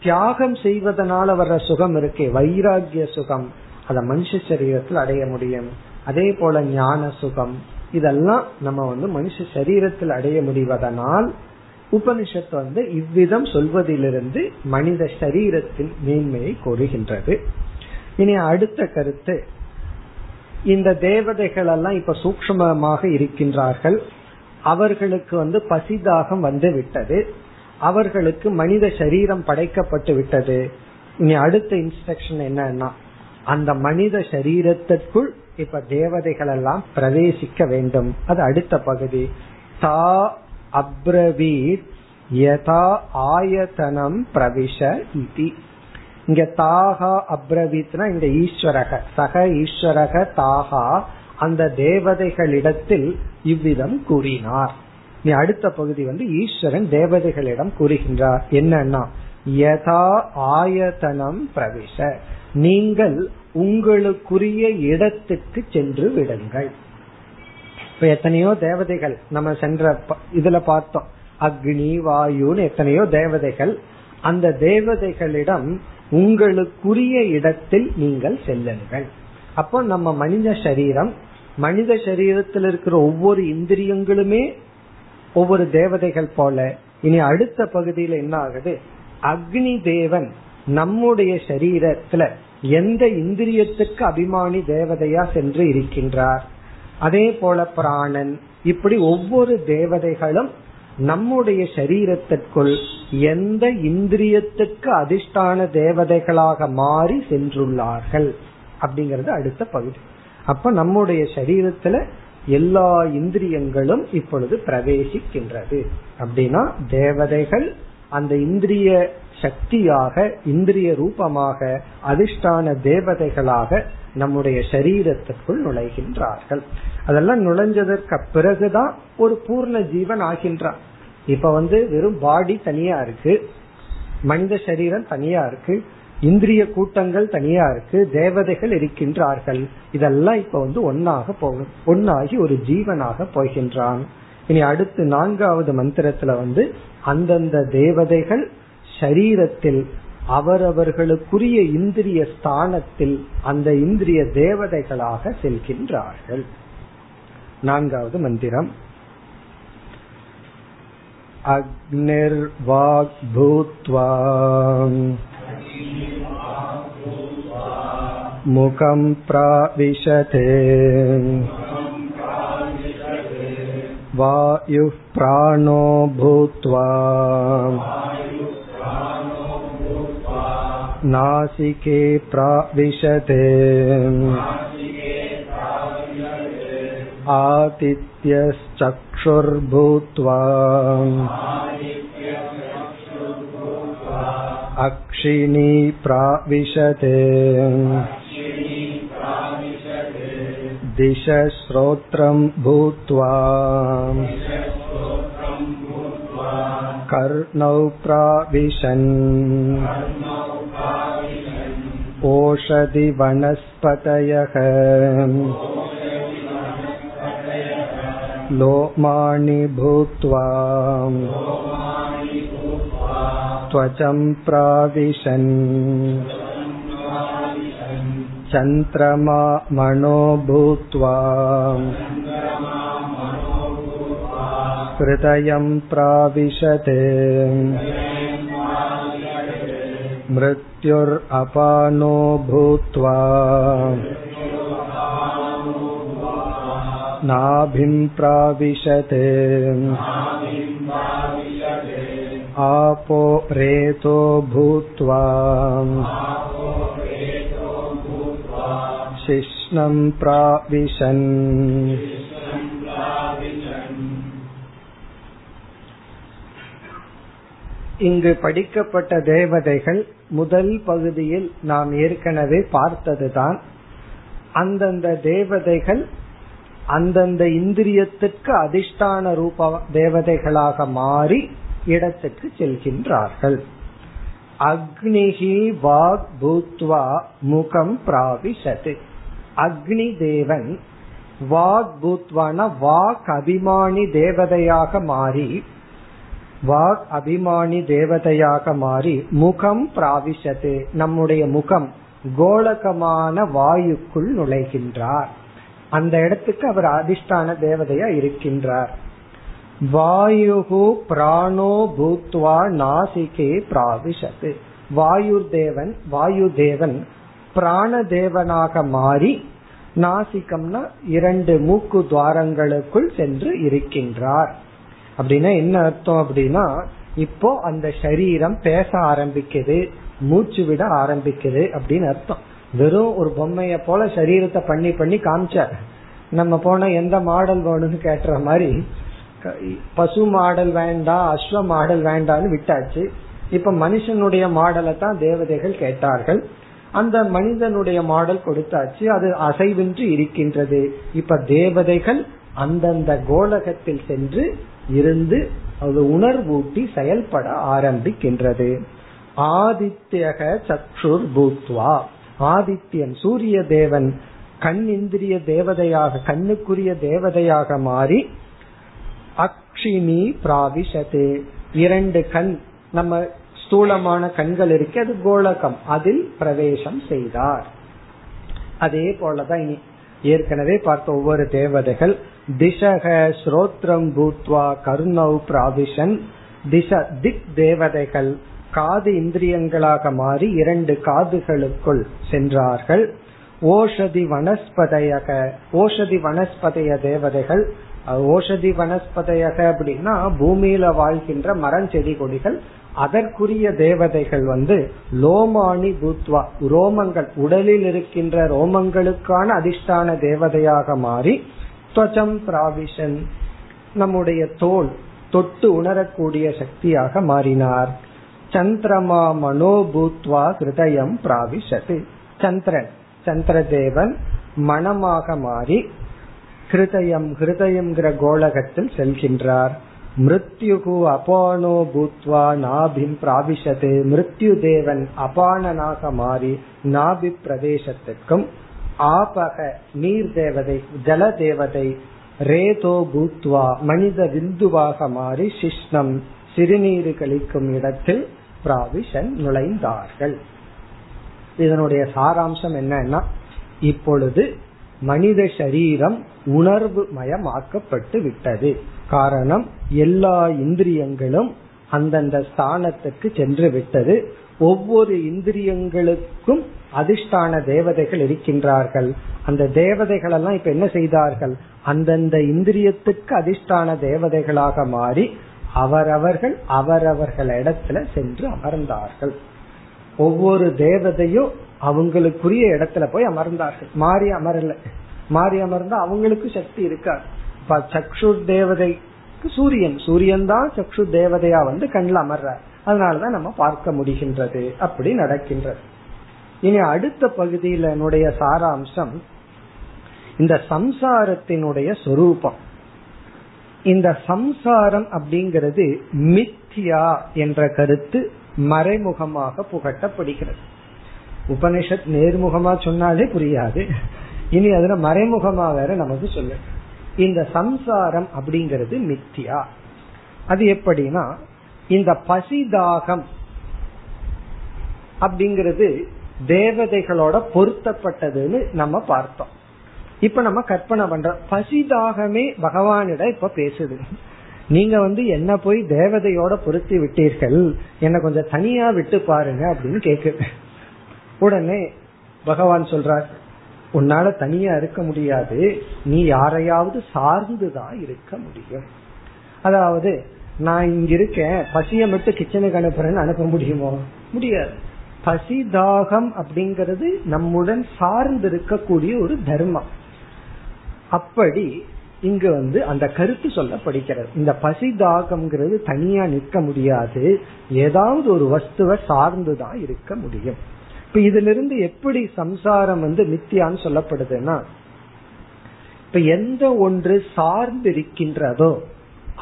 தியாகம் செய்வதனால வர்ற சுகம் இருக்கே. வைராகிய சுகம். அத மனுஷ சரீரத்தில் அடைய முடியும். அதே போல ஞான சுகம். இதெல்லாம் நம்ம வந்து மனுஷ சரீரத்தில் அடைய முடிவதனால் உபனிஷத்து வந்து இவ்விதம் சொல்வதிலிருந்து மனித சரீரத்தின் மேன்மையை கோருகின்றது. இனி அடுத்த கருத்து. இந்த தேவதைகள் எல்லாம் இப்ப சூக்மமாக இருக்கின்றார்கள். அவர்களுக்கு வந்து பசிதாகம் வந்து விட்டது. அவர்களுக்கு மனித சரீரம் படைக்கப்பட்டு விட்டது. இனி அடுத்த இன்ஸ்ட்ரக்ஷன் என்னன்னா அந்த மனித சரீரத்திற்குள் இப்ப தேவதைகள் எல்லாம் பிரவேசிக்க வேண்டும். அது அடுத்த பகுதி. தா அப்ரவீத் யதா ஆயதனம் பிரவிஷ இதி. இங்க தாகா அப்ரவீத்னா இங்க ஈஸ்வரக. சக ஈஸ்வரக தாகா அந்த தேவதைகளிடத்தில் இவ்விதம் கூறினார். நீ அடுத்த பகுதி வந்து ஈஸ்வரன் தேவதைகளிடம் கூறுகின்றார். என்னன்னா யதா ஆயதனம் பிரவேச நீங்கள் உங்களுக்குரிய இடத்துக்கு சென்று விடுங்கள். இப்ப எத்தனையோ தேவதைகள் நம்ம சென்ற இதுல பார்த்தோம். அக்னி வாயுன்னு எத்தனையோ தேவதைகள் அந்த தேவதைகளிடம் உங்களுக்குரிய இடத்தில் நீங்கள் செல்லுங்கள். அப்போ நம்ம மனித சரீரம் மனித சரீரத்தில் இருக்கிற ஒவ்வொரு இந்திரியங்களுமே ஒவ்வொரு தேவதைகள் போல. இனி அடுத்த பகுதியில் என்ன ஆகுது? அக்னி தேவன் நம்முடைய சரீரத்துல எந்த இந்திரியத்துக்கு அபிமானி தேவதையா சென்று இருக்கின்றார்? அதே போல பிராணன் இப்படி ஒவ்வொரு தேவதைகளும் நம்முடைய சரீரத்திற்குள் எந்த இந்திரியத்துக்கு அதிர்ஷ்டான தேவதைகளாக மாறி சென்றுள்ளார்கள்? அப்படிங்கறது அடுத்த பகுதி. அப்ப நம்முடைய சரீரத்துல எல்லா இந்திரியங்களும் இப்பொழுது பிரவேசிக்கின்றது. அப்படின்னா தேவதைகள் அந்த இந்திரிய சக்தியாக இந்திரிய ரூபமாக அதிர்ஷ்டான தேவதைகளாக நம்முடைய சரீரத்திற்குள் நுழைகின்றார்கள். அதெல்லாம் நுழைஞ்சதற்கு பிறகுதான் ஒரு பூர்ண ஜீவன் ஆகின்றான். இப்ப வந்து வெறும் பாடி தனியா இருக்கு மனித சரீரம் தனியா இருக்கு இந்திரிய கூட்டங்கள் தனியா இருக்கு தேவதைகள் இருக்கின்றார்கள். இதெல்லாம் இப்ப வந்து ஒன்னாக போகும் ஒன்னாகி ஒரு ஜீவனாக போகின்றான். இனி அடுத்து நான்காவது மந்திரத்துல வந்து அந்தந்த தேவதைகள் சரீரத்தில் அவரவர்களுக்குரிய இந்திரிய ஸ்தானத்தில் அந்த இந்திரிய தேவதைகளாக செல்கின்றார்கள். நான்காவது மந்திரம் அக்னிர்வாக் பூத்வா मुखं प्राविशते वायुः प्राणो भूत्वा नासिके प्राविशते आदित्यश्चक्षुर्भूत्वा अक्षिणी प्राविशते दिशश्रोत्रं भूत्वा कर्णौ प्राविशन् ओषधिवनस्पतयः लोमाणि भूत्वा त्वचं प्राविशन् चन्द्रमा मनो भूत्वा हृदयं प्राविशते मृत्युरपानो भूत्वा नाभिं प्राविशते आपो रेतो भूत्वा शिष्णं प्राविशन् இங்கு படிக்கப்பட்ட தேவதைகள் முதல் பகுதியில் நாம் ஏற்கனவே பார்த்ததுதான் அந்தந்த தேவதைகள் அந்தந்த இந்திரியத்துக்கு அதிஷ்டான ரூப தேவதைகளாக மாறி இடத்துக்கு செல்கின்றார்கள். அக்னிஹி வாக் பூத்வா முகம் பிராவிசது அக்னி தேவன் வாக் பூத்வான வாக் அபிமானி தேவதையாக மாறி வாக் அபிமானி தேவதையாக மாறி முகம் பிராவிசது நம்முடைய முகம் கோலகமான வாயுக்குள் நுழைகின்றார். அந்த இடத்துக்கு அவர் அதிஷ்டான தேவதையா இருக்கின்றார். வாயுகு பிராணோ பூத்வா நாசிகே பிராவிசத்து வாயு தேவன் வாயு தேவன் பிராண தேவனாக மாறி நாசிகம்னா இரண்டு மூக்கு துவாரங்களுக்குள் சென்று இருக்கின்றார். அப்படின்னா என்ன அர்த்தம் அப்படின்னா இப்போ அந்த சரீரம் பேச ஆரம்பிக்குது மூச்சு விட ஆரம்பிக்குது அப்படின்னு அர்த்தம். வெறும் ஒரு பொம்மைய போல சரீரத்தை பண்ணி பண்ணி காமிச்சார் நம்ம போன எந்த மாடல் வேணும்னு கேட்டுற மாதிரி பசு மாடல் வேண்டாம் அஸ்வ மாடல் வேண்டாம்னு விட்டாச்சு. இப்ப மனுஷனுடைய மாடலை தான் தேவதைகள் கேட்டார்கள். அந்த மனிதனுடைய மாடல் கொடுத்தாச்சு. அது அசைவின்றி இருக்கின்றது. இப்ப தேவதைகள் அந்தந்த கோலகத்தில் சென்று இருந்து அது உணர்வூட்டி செயல்பட ஆரம்பிக்கின்றது. ஆதித்யக சக்ஷுர் பூத்வா ஆதித்யன் சூரிய தேவன் கண் இந்திரிய தேவதையாக கண்ணுக்குரிய தேவதையாக மாறி அக்ஷினி பிராவிஷதே. இரண்டு கண் நம்ம ஸ்தூலமான கண்கள் இருக்கு அது கோலகம் அதில் பிரவேசம் செய்தார். அதே போலதான் இனி ஏற்கனவே பார்த்த ஒவ்வொரு தேவதைகள் திசக ஸ்ரோத்ரம் பூத்வா கருணவ் பிராவிஷன் திச திக் தேவதைகள் காது இந்திரியங்களாக மாறி இரண்டு காதுகளுக்குள் சென்றார்கள். ஓஷதி வனஸ்பதையக ஓஷதி வனஸ்பதைய தேவதைகள் ஓஷதி வனஸ்பதையக அப்படின்னா பூமியில வாழ்கின்ற மரம் செடி கொடிகள். அதற்குரிய தேவதைகள் வந்து லோமானி பூத்வா ரோமங்கள் உடலில் இருக்கின்ற ரோமங்களுக்கான அதிஷ்டான தேவதையாக மாறி துவச்சம் பிராவிஷன் நம்முடைய தோல் தொட்டு உணரக்கூடிய சக்தியாக மாறினார். சந்திரமா மனோபூத்வா ஹிருதயம் பிராவிஷது. சந்திரன் சந்திரதேவன் மனமாக மாறி ஹிருதயம் ஹிருதயம்ங்கிற கோலகத்தில் செல்கின்றார். மிருத்யுகு அபானோ பூத்வா நாபிம் பிராபிஷது மிருத்யு தேவன் அபானனாக மாறி நாபி பிரதேசத்திற்கும் ஆபக நீர் தேவதை ஜல தேவதை ரேதோ பூத்வா மனித விந்துவாக மாறி சிஷ்ணம் சிறுநீரு கழிக்கும் இடத்தில் பிராவிஷன் நுழைந்தார்கள். இதனுடைய சாராம்சம் என்னன்னா இப்பொழுது மனித சரீரம் உணர்வு மயமாக்கப்பட்டு விட்டது காரணம் எல்லா இந்திரியங்களும் அந்தந்த ஸ்தானத்துக்கு சென்று விட்டது ஒவ்வொரு இந்திரியங்களுக்கும் அதிர்ஷ்டான தேவதைகள் இருக்கின்றார்கள். அந்த தேவதைகள் எல்லாம் இப்ப என்ன செய்தார்கள்? அந்தந்த இந்திரியத்துக்கு அதிர்ஷ்டான தேவதைகளாக மாறி அவரவர்கள் அவரவர்கள் இடத்துல சென்று அமர்ந்தார்கள். ஒவ்வொரு தேவதையும் அவங்களுக்குரிய இடத்துல போய் அமர்ந்தார்கள். மாறி அமரல. மாறி அமர்ந்தா அவங்களுக்கு சக்தி இருக்காது. இப்ப சக்ஷு தேவதைக்கு சூரியன். சூரியன் தான் சக்ஷு தேவதையா வந்து கண்ணில் அமர்றார். அதனாலதான் நம்ம பார்க்க முடிகின்றது அப்படி நடக்கின்றது. இனி அடுத்த பகுதியில என்னுடைய சாராம்சம் இந்த சம்சாரத்தினுடைய சொரூபம். இந்த சம்சாரம் அப்படிங்கிறது மித்யா என்ற கருத்து மறைமுகமாக புகட்டப்படுகிறது. உபனிஷத் நேர்முகமா சொன்னாலே புரியாது. இனி அதுல மறைமுகமா வேற நமக்கு சொல்லு. இந்த சம்சாரம் அப்படிங்கிறது மித்தியா அது எப்படின்னா இந்த பசிதாகம் அப்படிங்கிறது தேவதைகளோட பொருத்தப்பட்டதுன்னு நம்ம பார்த்தோம். இப்ப நம்ம கற்பனை பண்றோம். பசிதாகமே பகவானிடம் இப்ப பேசுது. நீங்க வந்து என்ன போய் தேவதையோட பொருத்தி விட்டீர்கள் என்ன கொஞ்சம் தனியா விட்டு பாருங்க அப்படின்னு கேக்குது. உடனே பகவான் சொல்றார் உன்னால தனியா இருக்க முடியாது. நீ யாரையாவது சார்ந்துதான் இருக்க முடியும். அதாவது நான் இங்க இருக்கேன் பசிய மட்டும் கிச்சனுக்கு அனுப்புறேன்னு அனுப்ப முடியுமோ? முடியாது. பசி தாகம் அப்படிங்கிறது நம்முடன் சார்ந்து இருக்கக்கூடிய ஒரு தர்மம். அப்படி இங்கு வந்து அந்த கருத்து சொல்லப்படுகிறது. இந்த பசி தாகம்ங்கிறது தனியா நிற்க முடியாது. ஏதாவது ஒரு வஸ்துவை சார்ந்துதான் இருக்க முடியும். இப்ப இதுல இருந்து எப்படி சம்சாரம் வந்து மித்தியான்னு சொல்லப்படுதுன்னா இப்ப எந்த ஒன்று சார்ந்து இருக்கின்றதோ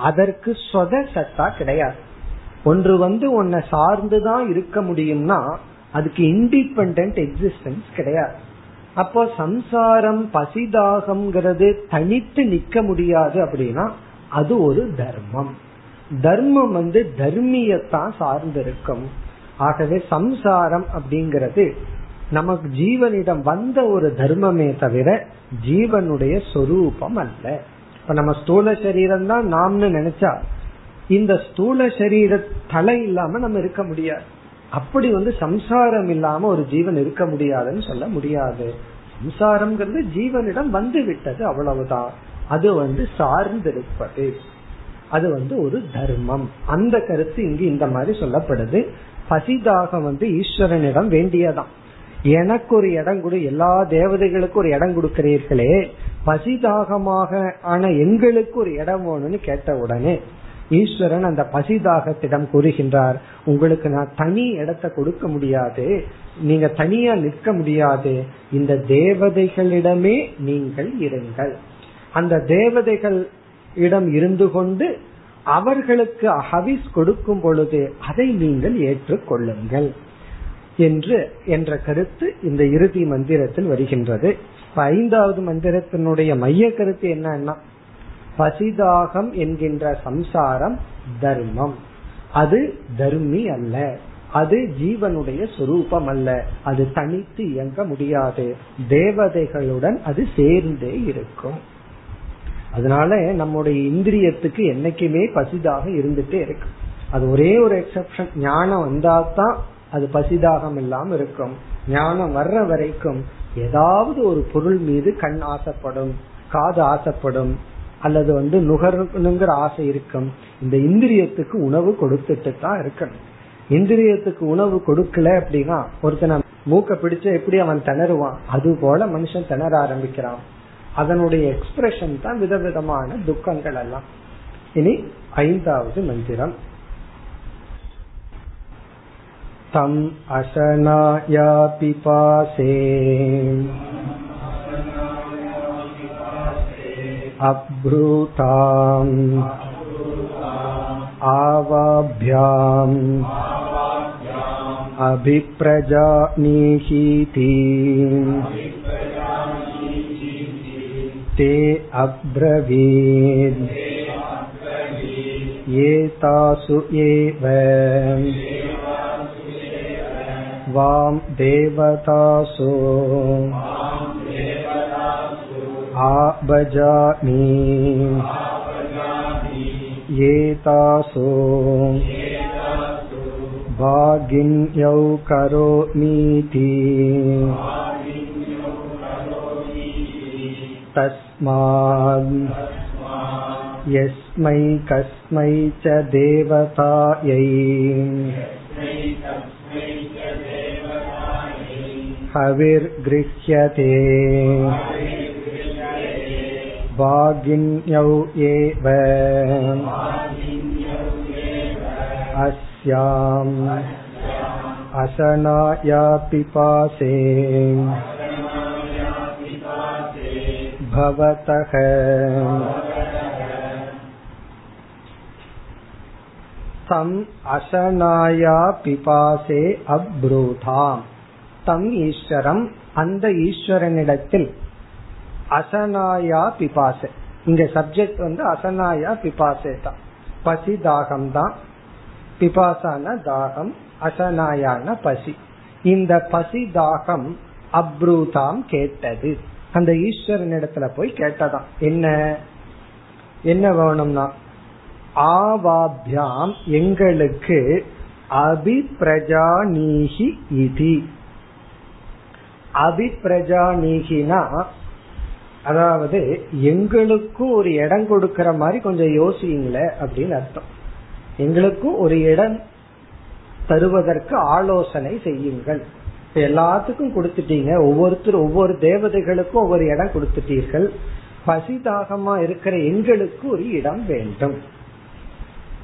அதற்கு சொத சத்தா கிடையாது. ஒன்று வந்து உன்னை சார்ந்துதான் இருக்க முடியும்னா அதுக்கு இண்டிபெண்ட் எக்ஸிஸ்டன்ஸ் கிடையாது. அப்போ சம்சாரம் பசிதாகம்ங்கிறது தனித்து நிக்க முடியாது அப்படின்னா அது ஒரு தர்மம். தர்மம் வந்து தர்மியத்தான் சார்ந்திருக்கும். ஆகவே சம்சாரம் அப்படிங்கிறது நமக்கு ஜீவனிடம் வந்த ஒரு தர்மமே தவிர ஜீவனுடைய சொரூபம் அல்ல. இப்ப நம்ம ஸ்தூல சரீரம் தான் நாம்னு நினைச்சா இந்த ஸ்தூல சரீர தலை இல்லாம நம்ம இருக்க முடியாது. அப்படி வந்து சம்சாரம் இல்லாம ஒரு ஜீவன் இருக்க முடியாதுன்னு சொல்ல முடியாது. சம்சாரம்ங்கிறது ஜீவனிடம் வந்து விட்டது அவ்வளவுதான். அது வந்து சார்ந்திருப்பது. அது வந்து ஒரு தர்மம். அந்த கருத்து இங்கு இந்த மாதிரி சொல்லப்படுது. பசிதாக வந்து ஈஸ்வரனிடம் வேண்டியதான். எனக்கு ஒரு இடம் கொடு எல்லா தேவதைகளுக்கும் ஒரு இடம் கொடுக்கிறீர்களே. பசிதாகமாக ஆன எங்களுக்கு ஒரு இடம் வேணும்னு கேட்ட உடனே ஈஸ்வரன் அந்த பசிதாகத்திடம் கூறுகின்றார் உங்களுக்கு நான் தனி இடத்தை கொடுக்க முடியாது நீங்க தனியா நிற்க முடியாது இந்த தேவதைகளிடமே நீங்கள் இருங்கள். அந்த தேவதைகள் இடம் இருந்து கொண்டு அவர்களுக்கு ஹவிஸ் கொடுக்கும் பொழுது அதை நீங்கள் ஏற்றுக்கொள்ளுங்கள் என்று என்ற கருத்து இந்த இறுதி மந்திரத்தில் வருகின்றது. ஐந்தாவது மந்திரத்தினுடைய மைய கருத்து என்னன்னா பசிதாகம் என்கின்ற சம்சாரம் தர்மம். அது தர்மி அல்ல. அது ஜீவனுடைய சுரூபம் அல்ல. அது தனித்து இயங்க முடியாது. தேவதைகளுடன் அது சேர்ந்தே இருக்கும். அதனால நம்முடைய இந்திரியத்துக்கு என்னைக்குமே பசிதாக இருந்துட்டே இருக்கு. அது ஒரே ஒரு எக்ஸப்ஷன் ஞானம் வந்தாதான் அது பசிதாகம் இல்லாம இருக்கும். ஞானம் வர்ற வரைக்கும் ஏதாவது ஒரு பொருள் மீது கண் ஆசைப்படும் காது ஆசைப்படும். அல்லது வந்து நுகரணுங்கிற ஆசை இருக்கும். இந்த இந்திரியத்துக்கு உணவு கொடுத்துட்டு தான் இருக்கணும். இந்திரியத்துக்கு உணவு கொடுக்கல அப்படின்னா ஒருத்தனை மூக்க பிடிச்ச எப்படி அவன் திணறுவான்? அது போல மனுஷன் திணற ஆரம்பிக்கிறான். அதனுடைய எக்ஸ்பிரஷன் தான் விதவிதமான துக்கங்கள் எல்லாம். இனி ஐந்தாவது மந்திரம். தம் அசனாயா பிபாசே अब्रूताम् आवाभ्याम् अभिप्रजानीहीति ते अब्रवीन् एतासु एव वां देवतासु आभजामि एतासु भागिन्यौ करोमीति तस्मात् यस्मै कस्मै च देवतायै हविर्गृह्यते भागिन्यौ एव अस्याम् असनाया पिपासे भवतः தம் அசனாயா பிபாசே அப்ரூதாம் தம் ஈஸ்வரம் அந்த ஈஸ்வரனிடத்தில் அசனாயா பிபாசே. இங்க சப்ஜெக்ட் வந்து அசனாயா பிபாசே தான். பசி தாகம் தான். பிபாசான தாகம் அசனாயான பசி. இந்த பசி தாகம் அப்ரூதாம் கேட்டது. அந்த ஈஸ்வரன் இடத்துல போய் கேட்டதாம் என்ன? என்ன வேணும்னா ஆவாபியாம் எங்களுக்கு அபிப்பிரஜானீகி இதி. அபிப்பிரஜானீகினா அதாவது எங்களுக்கும் ஒரு இடம் கொடுக்கற மாதிரி கொஞ்சம் யோசிங்களே அப்படின்னு அர்த்தம். எங்களுக்கும் ஒரு இடம் தருவதற்கு ஆலோசனை செய்யுங்கள். எல்லாத்துக்கும் கொடுத்துட்டீங்க. ஒவ்வொருத்தர் ஒவ்வொரு தேவதைகளுக்கும் ஒவ்வொரு இடம் கொடுத்துட்டீர்கள். பசிதாகமா இருக்கிற எங்களுக்கு ஒரு இடம் வேண்டும்.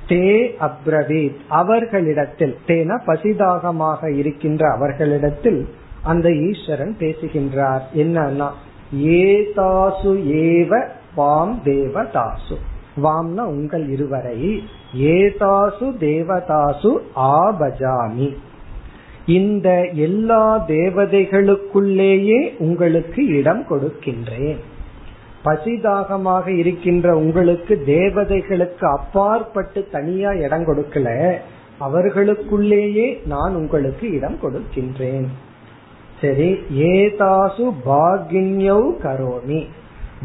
தே அப்ரவீத் அவர்களிடத்தில். தேனா பசிதாகமாக இருக்கின்ற அவர்களிடத்தில் அந்த ஈஸ்வரன் பேசுகின்றார். என்னன்னா ஏதாசு ஏவ வாம் தேவதாசு. வாம்னா உங்கள் இருவரை. ஏதாசு தேவதாசு ஆபஜாமி. இந்த எல்லா தேவதைகளுக்குள்ளேயே உங்களுக்கு இடம் கொடுக்கின்றேன். பசிதாகமாக இருக்கின்ற உங்களுக்கு தேவதைகளுக்கு அப்பாற்பட்டு தனியா இடம் கொடுக்கல. அவர்களுக்குள்ளேயே நான் உங்களுக்கு இடம் கொடுக்கின்றேன். சரி ஏதாசு பாகின்யௌ கரோமி.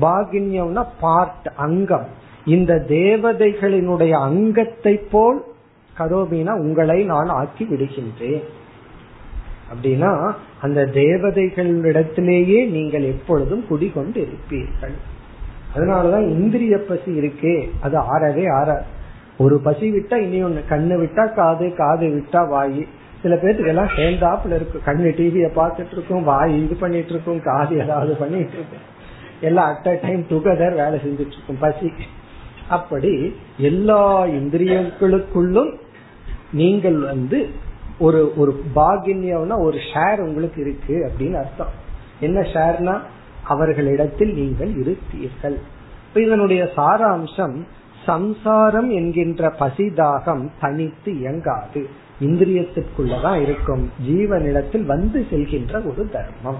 பாகின்யம்னா பார்ட் அங்கம். இந்த தேவதைகளினுடைய அங்கத்தை போல் கரோமினா உங்களை நான் ஆக்கி விடுகின்றேன். அப்படின்னா அந்த தேவதைகளிடத்திலேயே நீங்கள் எப்பொழுதும் குடிகொண்டு இருப்பீர்கள் அதனாலதான் இந்திரிய பசி இருக்கே அது ஆறவே ஆற ஒரு பசி விட்டா இனி ஒண்ணு கண்ணு விட்டா காது காது விட்டா வாயு. சில பேருக்கு எல்லாம் சேர்ந்தாப்புல இருக்கும் கண்ணு டிவிய பார்த்துட்டு இருக்கும் வாய் இது பண்ணிட்டு இருக்கும் காது ஏதாவது பண்ணிட்டு இருக்கும். எல்லாம் அட் அ டைம் டுகெதர் வேலை செஞ்சுட்டு இருக்கும். பசி. அப்படி எல்லா இந்திரியங்களுக்குள்ளும் நீங்கள் வந்து ஒரு ஒரு பாகின்யம்னா ஒரு ஷேர் உங்களுக்கு இருக்கு அப்படின்னு அர்த்தம். என்ன ஷேர்னா அவர்களிடத்தில் நீங்கள் இருத்தீர்கள். இதனுடைய சாராம்சம் சம்சாரம் என்கின்ற பசிதாகம் தனித்து இயங்காது. இந்திரியத்திற்குள்ளதான் இருக்கும். ஜீவனிடத்தில் வந்து செல்கின்ற ஒரு தர்மம்.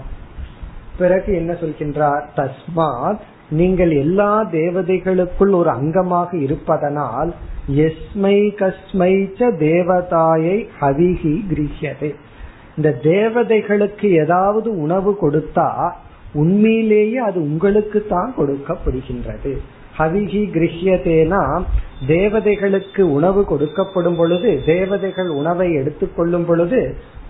பிறகு என்ன சொல்கின்றார்? தஸ்மாத் நீங்கள் எல்லா தேவதைகளுக்குள் ஒரு அங்கமாக இருப்பதனால் எஸ்மை கஸ்மை தேவதாயை ஹவிஹி கிரீஷதே இந்த தேவதைகளுக்கு ஏதாவது உணவு கொடுத்தா உண்மையிலேயே அது உங்களுக்கு தான் கொடுக்கப்படுகின்றது. ஹவிகி கிரகியதேனா தேவதைகளுக்கு உணவு கொடுக்கப்படும் பொழுது தேவதைகள் உணவை எடுத்துக்கொள்ளும் பொழுது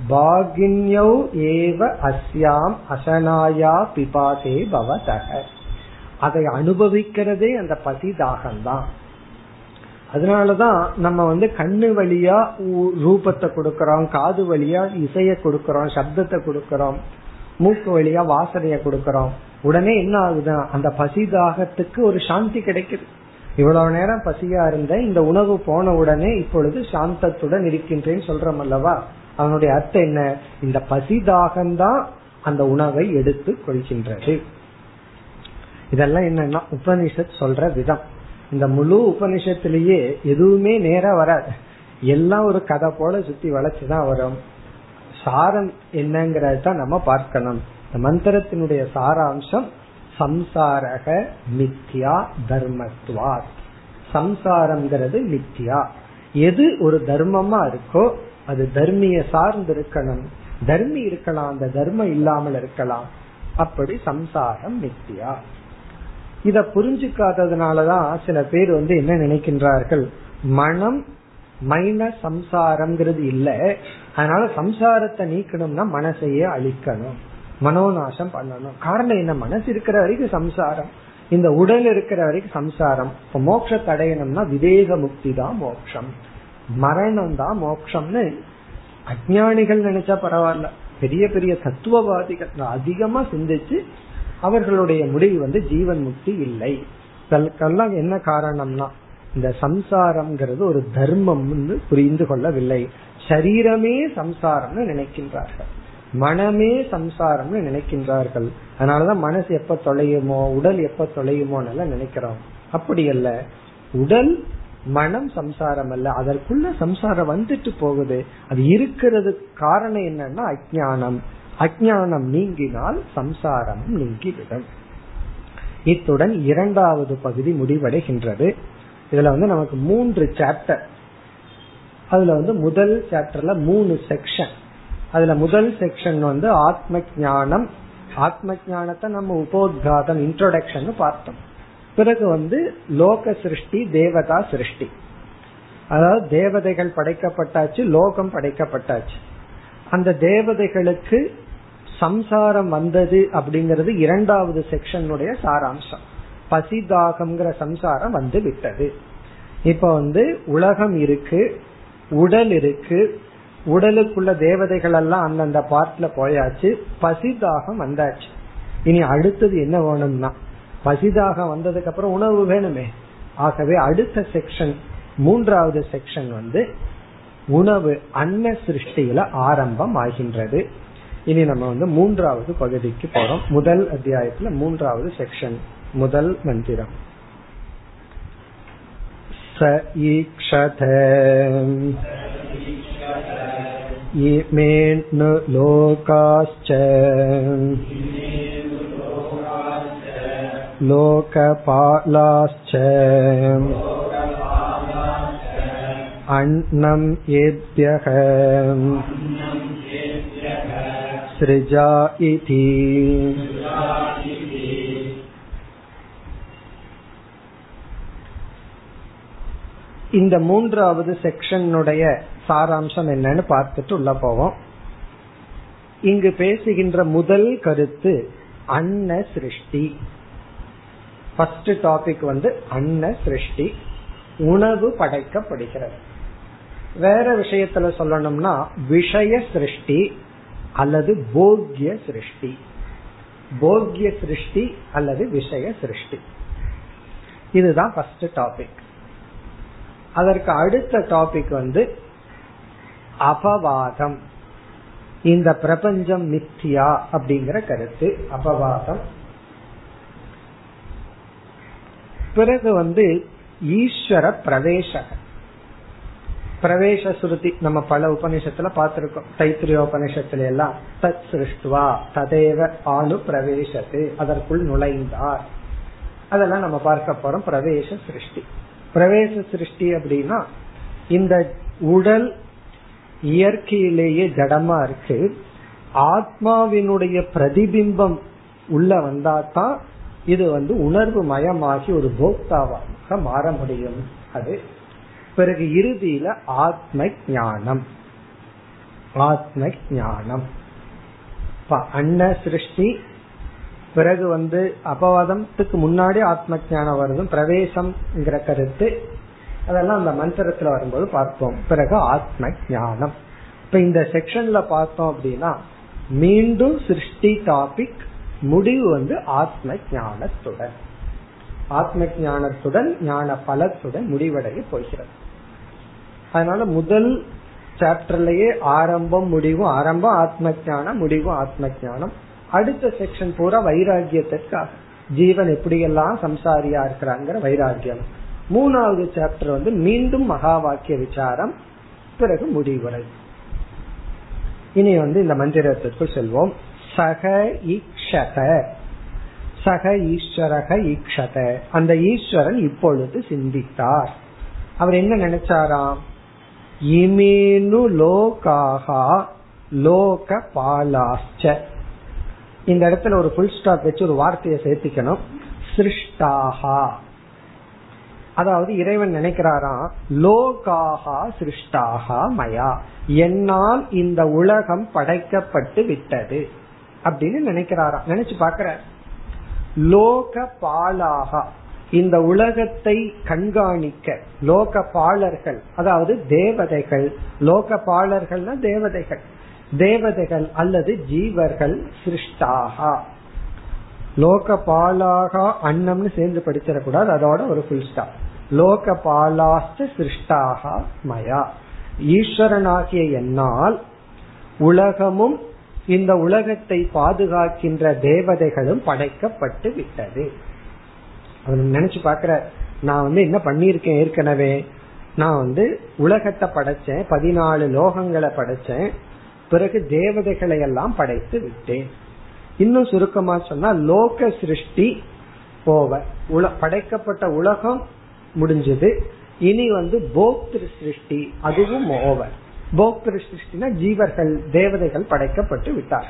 பாகின்யௌ ஏவ அஸ்யாம் அசனாயா பிபாசே பவதக அதை அனுபவிக்கிறதே அந்த பசி தாகம்தான் அதனாலதான் நம்ம வந்து கண்ணு வழியா ரூபத்தை கொடுக்கறோம் காது வழியா இசைய கொடுக்கறோம் சப்தத்தை கொடுக்கறோம் மூக்கு வழியா வாசனைய கொடுக்கறோம். உடனே என்ன ஆகுதுன்னா அந்த பசி தாகத்துக்கு ஒரு சாந்தி கிடைக்குது. இவ்வளவு நேரம் பசியா இருந்த இந்த உணவு போன உடனே இப்பொழுது சாந்தத்துடன் இருக்கின்றேன்னு சொல்றோம் அல்லவா? அவனுடைய அர்த்தம் என்ன? இந்த பசி தாகம்தான் அந்த உணவை எடுத்து கொள்கின்றது. இதெல்லாம் என்னன்னா உபனிஷத் சொல்ற விதம். இந்த முழு உபனிஷத்திலேயே எதுவுமே நேரா வராது. எல்லாம் ஒரு கதை போல சுத்தி வளைச்சுதான் வரும். சாரம் என்னங்கறத நம்ம பார்க்கணும். மந்திரத்தினுடைய சாராம்சம் சம்சாரக மித்யா தர்மத்வா சம்சாரம்ங்கிறது மித்யா. எது ஒரு தர்மமா இருக்கோ அது தர்மிய சார்ந்து இருக்கணும் தர்மி இருக்கலாம் அந்த தர்மம் இல்லாமல் இருக்கலாம். அப்படி சம்சாரம் மித்தியா இத புரிஞ்சுக்காததுனாலதான் சில பேர் வந்து என்ன நினைக்கின்றார்கள்? மனம் மைனஸ் சம்சாரம்ங்கிறது இல்ல. அதனால சம்சாரத்தை நீக்கணும்னா மனசையே அழிக்கணும். மனோநாசம் பண்ணணும். காரணம் என்ன? மனசு இருக்கிற வரைக்கும் சம்சாரம். இந்த உடல் இருக்கிற வரைக்கும் சம்சாரம். இப்ப மோட்சத்தை அடையணும்னா விவேக முக்தி தான் மோட்சம். மரணம் தான் மோட்சம்னு அஜானிகள் நினைச்சா பரவாயில்ல. பெரிய பெரிய தத்துவவாதிகள் அதிகமா சிந்திச்சு அவர்களுடைய முடிவு வந்து ஜீவன் முக்தி இல்லை. இதற்கெல்லாம் என்ன காரணம்னா இந்த சம்சாரம்ங்கிறது ஒரு தர்மம் புரிந்து கொள்ளவில்லை. சரீரமே சம்சாரம்னு நினைக்கின்றார்கள். மனமே சம்சாரம்னு நினைக்கின்றார்கள். அதனாலதான் மனசு எப்ப தொலையுமோ உடல் எப்ப தொலையுமோ நினைக்கிறோம். அப்படி அல்ல. உடல் மனம் சம்சாரம் அல்ல. அதற்குள்ள சம்சாரம் வந்துட்டு போகுது. அது இருக்கிறது காரணம் என்னன்னா அஜானம் அஜானம் நீங்கினால் சம்சாரம் நீங்கிவிடும். இத்துடன் இரண்டாவது பகுதி முடிவடைகின்றது. இதுல வந்து நமக்கு மூன்று சாப்டர் அதுல வந்து முதல் சாப்டர்ல மூணு செக்ஷன் அதுல முதல் செக்ஷன் வந்து ஆத்ம ஞானம் ஆத்ம ஞானத்தை நம்ம உபோத்காதம் இன்ட்ரோடக்ஷன் பார்த்தோம். பிறகு வந்து லோக சிருஷ்டி தேவதா சிருஷ்டி. அதாவது தேவதைகள் படைக்கப்பட்டாச்சு லோகம் படைக்கப்பட்டாச்சு. அந்த தேவதைகளுக்கு சம்சாரம் வந்தது அப்படிங்கறது இரண்டாவது செக்ஷனுடைய சாராம்சம். பசிதாகம்ங்கிற சம்சாரம் வந்து விட்டது. இப்ப வந்து உலகம் இருக்கு உடல் இருக்கு உடலுக்குள்ள தேவதைகள் எல்லாம் அந்தந்த பார்ட்ல போயாச்சு பசிதாகம் வந்தாச்சு இனி அடுத்தது என்ன வேணும்னா பசிதாகம் வந்ததுக்கு அப்புறம் உணவு வேணுமே ஆகவே அடுத்த செக்ஷன் மூன்றாவது செக்ஷன் வந்து உணவு அன்ன சிருஷ்டியில ஆரம்பம் ஆகின்றது இனி நம்ம வந்து மூன்றாவது பகுதிக்கு போறோம் முதல் அத்தியாயத்துல மூன்றாவது செக்ஷன் முதல் மந்திரம் स ईक्षत इमेन् लोकाश्च लोकपालाश्च अन्नं येभ्यः सृजा इति இந்த மூன்றாவது செக்ஷனுடைய சாராம்சம் என்னன்னு பார்த்துட்டு உள்ள போவோம். இங்கு பேசுகின்ற முதல் கருத்து அன்ன சிருஷ்டி. ஃபர்ஸ்ட் டாபிக் வந்து அன்ன சிருஷ்டி. உணவு படைக்கப்படுகிறது. வேற விஷயத்துல சொல்லணும்னா விஷய சிருஷ்டி அல்லது போக்கிய சிருஷ்டி. போக்கிய சிருஷ்டி அல்லது விஷய சிருஷ்டி. இதுதான் ஃபர்ஸ்ட் டாபிக் அதற்கு அடுத்த டாபிக் வந்து அபவாதம். இந்த பிரபஞ்சம் மித்தியா அப்படிங்கிற கருத்து அபவாதம். பிறகு வந்து ஈஸ்வர பிரவேசக. பிரவேச சுருதி நம்ம பல உபநிஷத்துல பார்த்திருக்கோம். தைத்திரிய உபநிஷத்துல எல்லாம் தத் சிருஷ்டுவா ததேவ ஆளு பிரவேசத்து அதற்குள் நுழைந்தார். அதெல்லாம் நம்ம பார்க்க போறோம் பிரவேச சிருஷ்டி. பிரவேச சிருஷ்டி அப்படின்னா இந்த உடல் இயற்கையிலேயே ஜடமா இருக்கு. ஆத்மாவினுடைய பிரதிபிம்பம் உள்ள வந்தாதான் இது வந்து உணர்வு மயமாகி ஒரு போக்தாவாக மாற முடியும். அது பிறகு இறுதியில ஆத்ம ஞானம். ஆத்ம ஞானம். அன்ன சிருஷ்டி பிறகு வந்து அபவாதத்துக்கு முன்னாடி ஆத்ம ஞானம் வருதும் பிரவேசம்ங்கிற கருத்து அதெல்லாம் அந்த மந்திரத்துல வரும்போது பார்ப்போம். பிறகு ஆத்ம ஞானம் இப்ப இந்த செக்ஷன்ல பார்த்தோம் அப்படின்னா மீண்டும் சிருஷ்டி டாபிக் முடிவு வந்து ஆத்ம ஞானத்துடன் ஆத்ம ஞானத்துடன் ஞான பலத்துடன் முடிவடைய போகிறது. அதனால முதல் சாப்டர்லயே ஆரம்பம் முடிவும் ஆரம்பம் ஆத்ம ஜானம் முடிவும் ஆத்ம ஞானம் அடுத்த செக்ஷன் பூரா வைராகியத்திற்காக ஜீவன் எப்படியெல்லாம் சம்சாரியா இருக்கிறாங்கிற வைராகியம் மூணாவது சாப்டர் வந்து மீண்டும் மகா வாக்கிய விசாரம் பிறகு முடிவுரை. இனி வந்து இந்த மந்திரத்திற்குள் செல்வோம். சக ஈக்ஷத. சக ஈஸ்வரக ஈக்ஷத. அந்த ஈஸ்வரன் இப்பொழுது சிந்தித்தார். அவர் என்ன நினைச்சாராம்? இமேனு லோகாகா லோக பாலாச்ச இந்த இடத்துல ஒரு புல் ஸ்டாப் வச்சு ஒரு வார்த்தையை சேர்த்திக்கணும். சிருஷ்டாகா அதாவது இறைவன் நினைக்கிறாராம் லோகாகா சிருஷ்டாகா மயா. என்னால் இந்த உலகம் படைக்கப்பட்டு விட்டது. அப்படின்னு நினைக்கிறாராம். நினைச்சு பாக்குற லோக பாலாகா. இந்த உலகத்தை கண்காணிக்க. லோக பாலர்கள். அதாவது தேவதைகள். லோக பாலர்கள்னா தேவதைகள். தேவதைகள் அல்லது ஜீவர்கள் சிருஷ்டாகா. லோக பாலாகா அன்னம்னு சேர்ந்து படிச்சிடக்கூடாது அதோட ஒரு புல் ஸ்டாப் லோக பாலாஸ்த சிருஷ்டாகா மயா. ஈஸ்வரனாகிய என்னால் உலகமும் இந்த உலகத்தை பாதுகாக்கின்ற தேவதைகளும் படைக்கப்பட்டு விட்டது. நினைச்சு பாக்குற நான் வந்து என்ன பண்ணிருக்கேன் ஏற்கனவே? நான் வந்து உலகத்தை படைச்சேன் பதினாலு லோகங்களை படைச்சேன். பிறகு தேவதைகளை எல்லாம் படைத்து விட்டேன். இன்னும் சுருக்கமா சொன்னா லோக சிருஷ்டி போவ. படைக்கப்பட்ட உலகம் முடிஞ்சது. இனி வந்து போக்திரு சிருஷ்டி அதுவும் ஓவர் போக்திரு சிருஷ்டினா ஜீவர்கள் தேவதைகள் படைக்கப்பட்டு விட்டார்.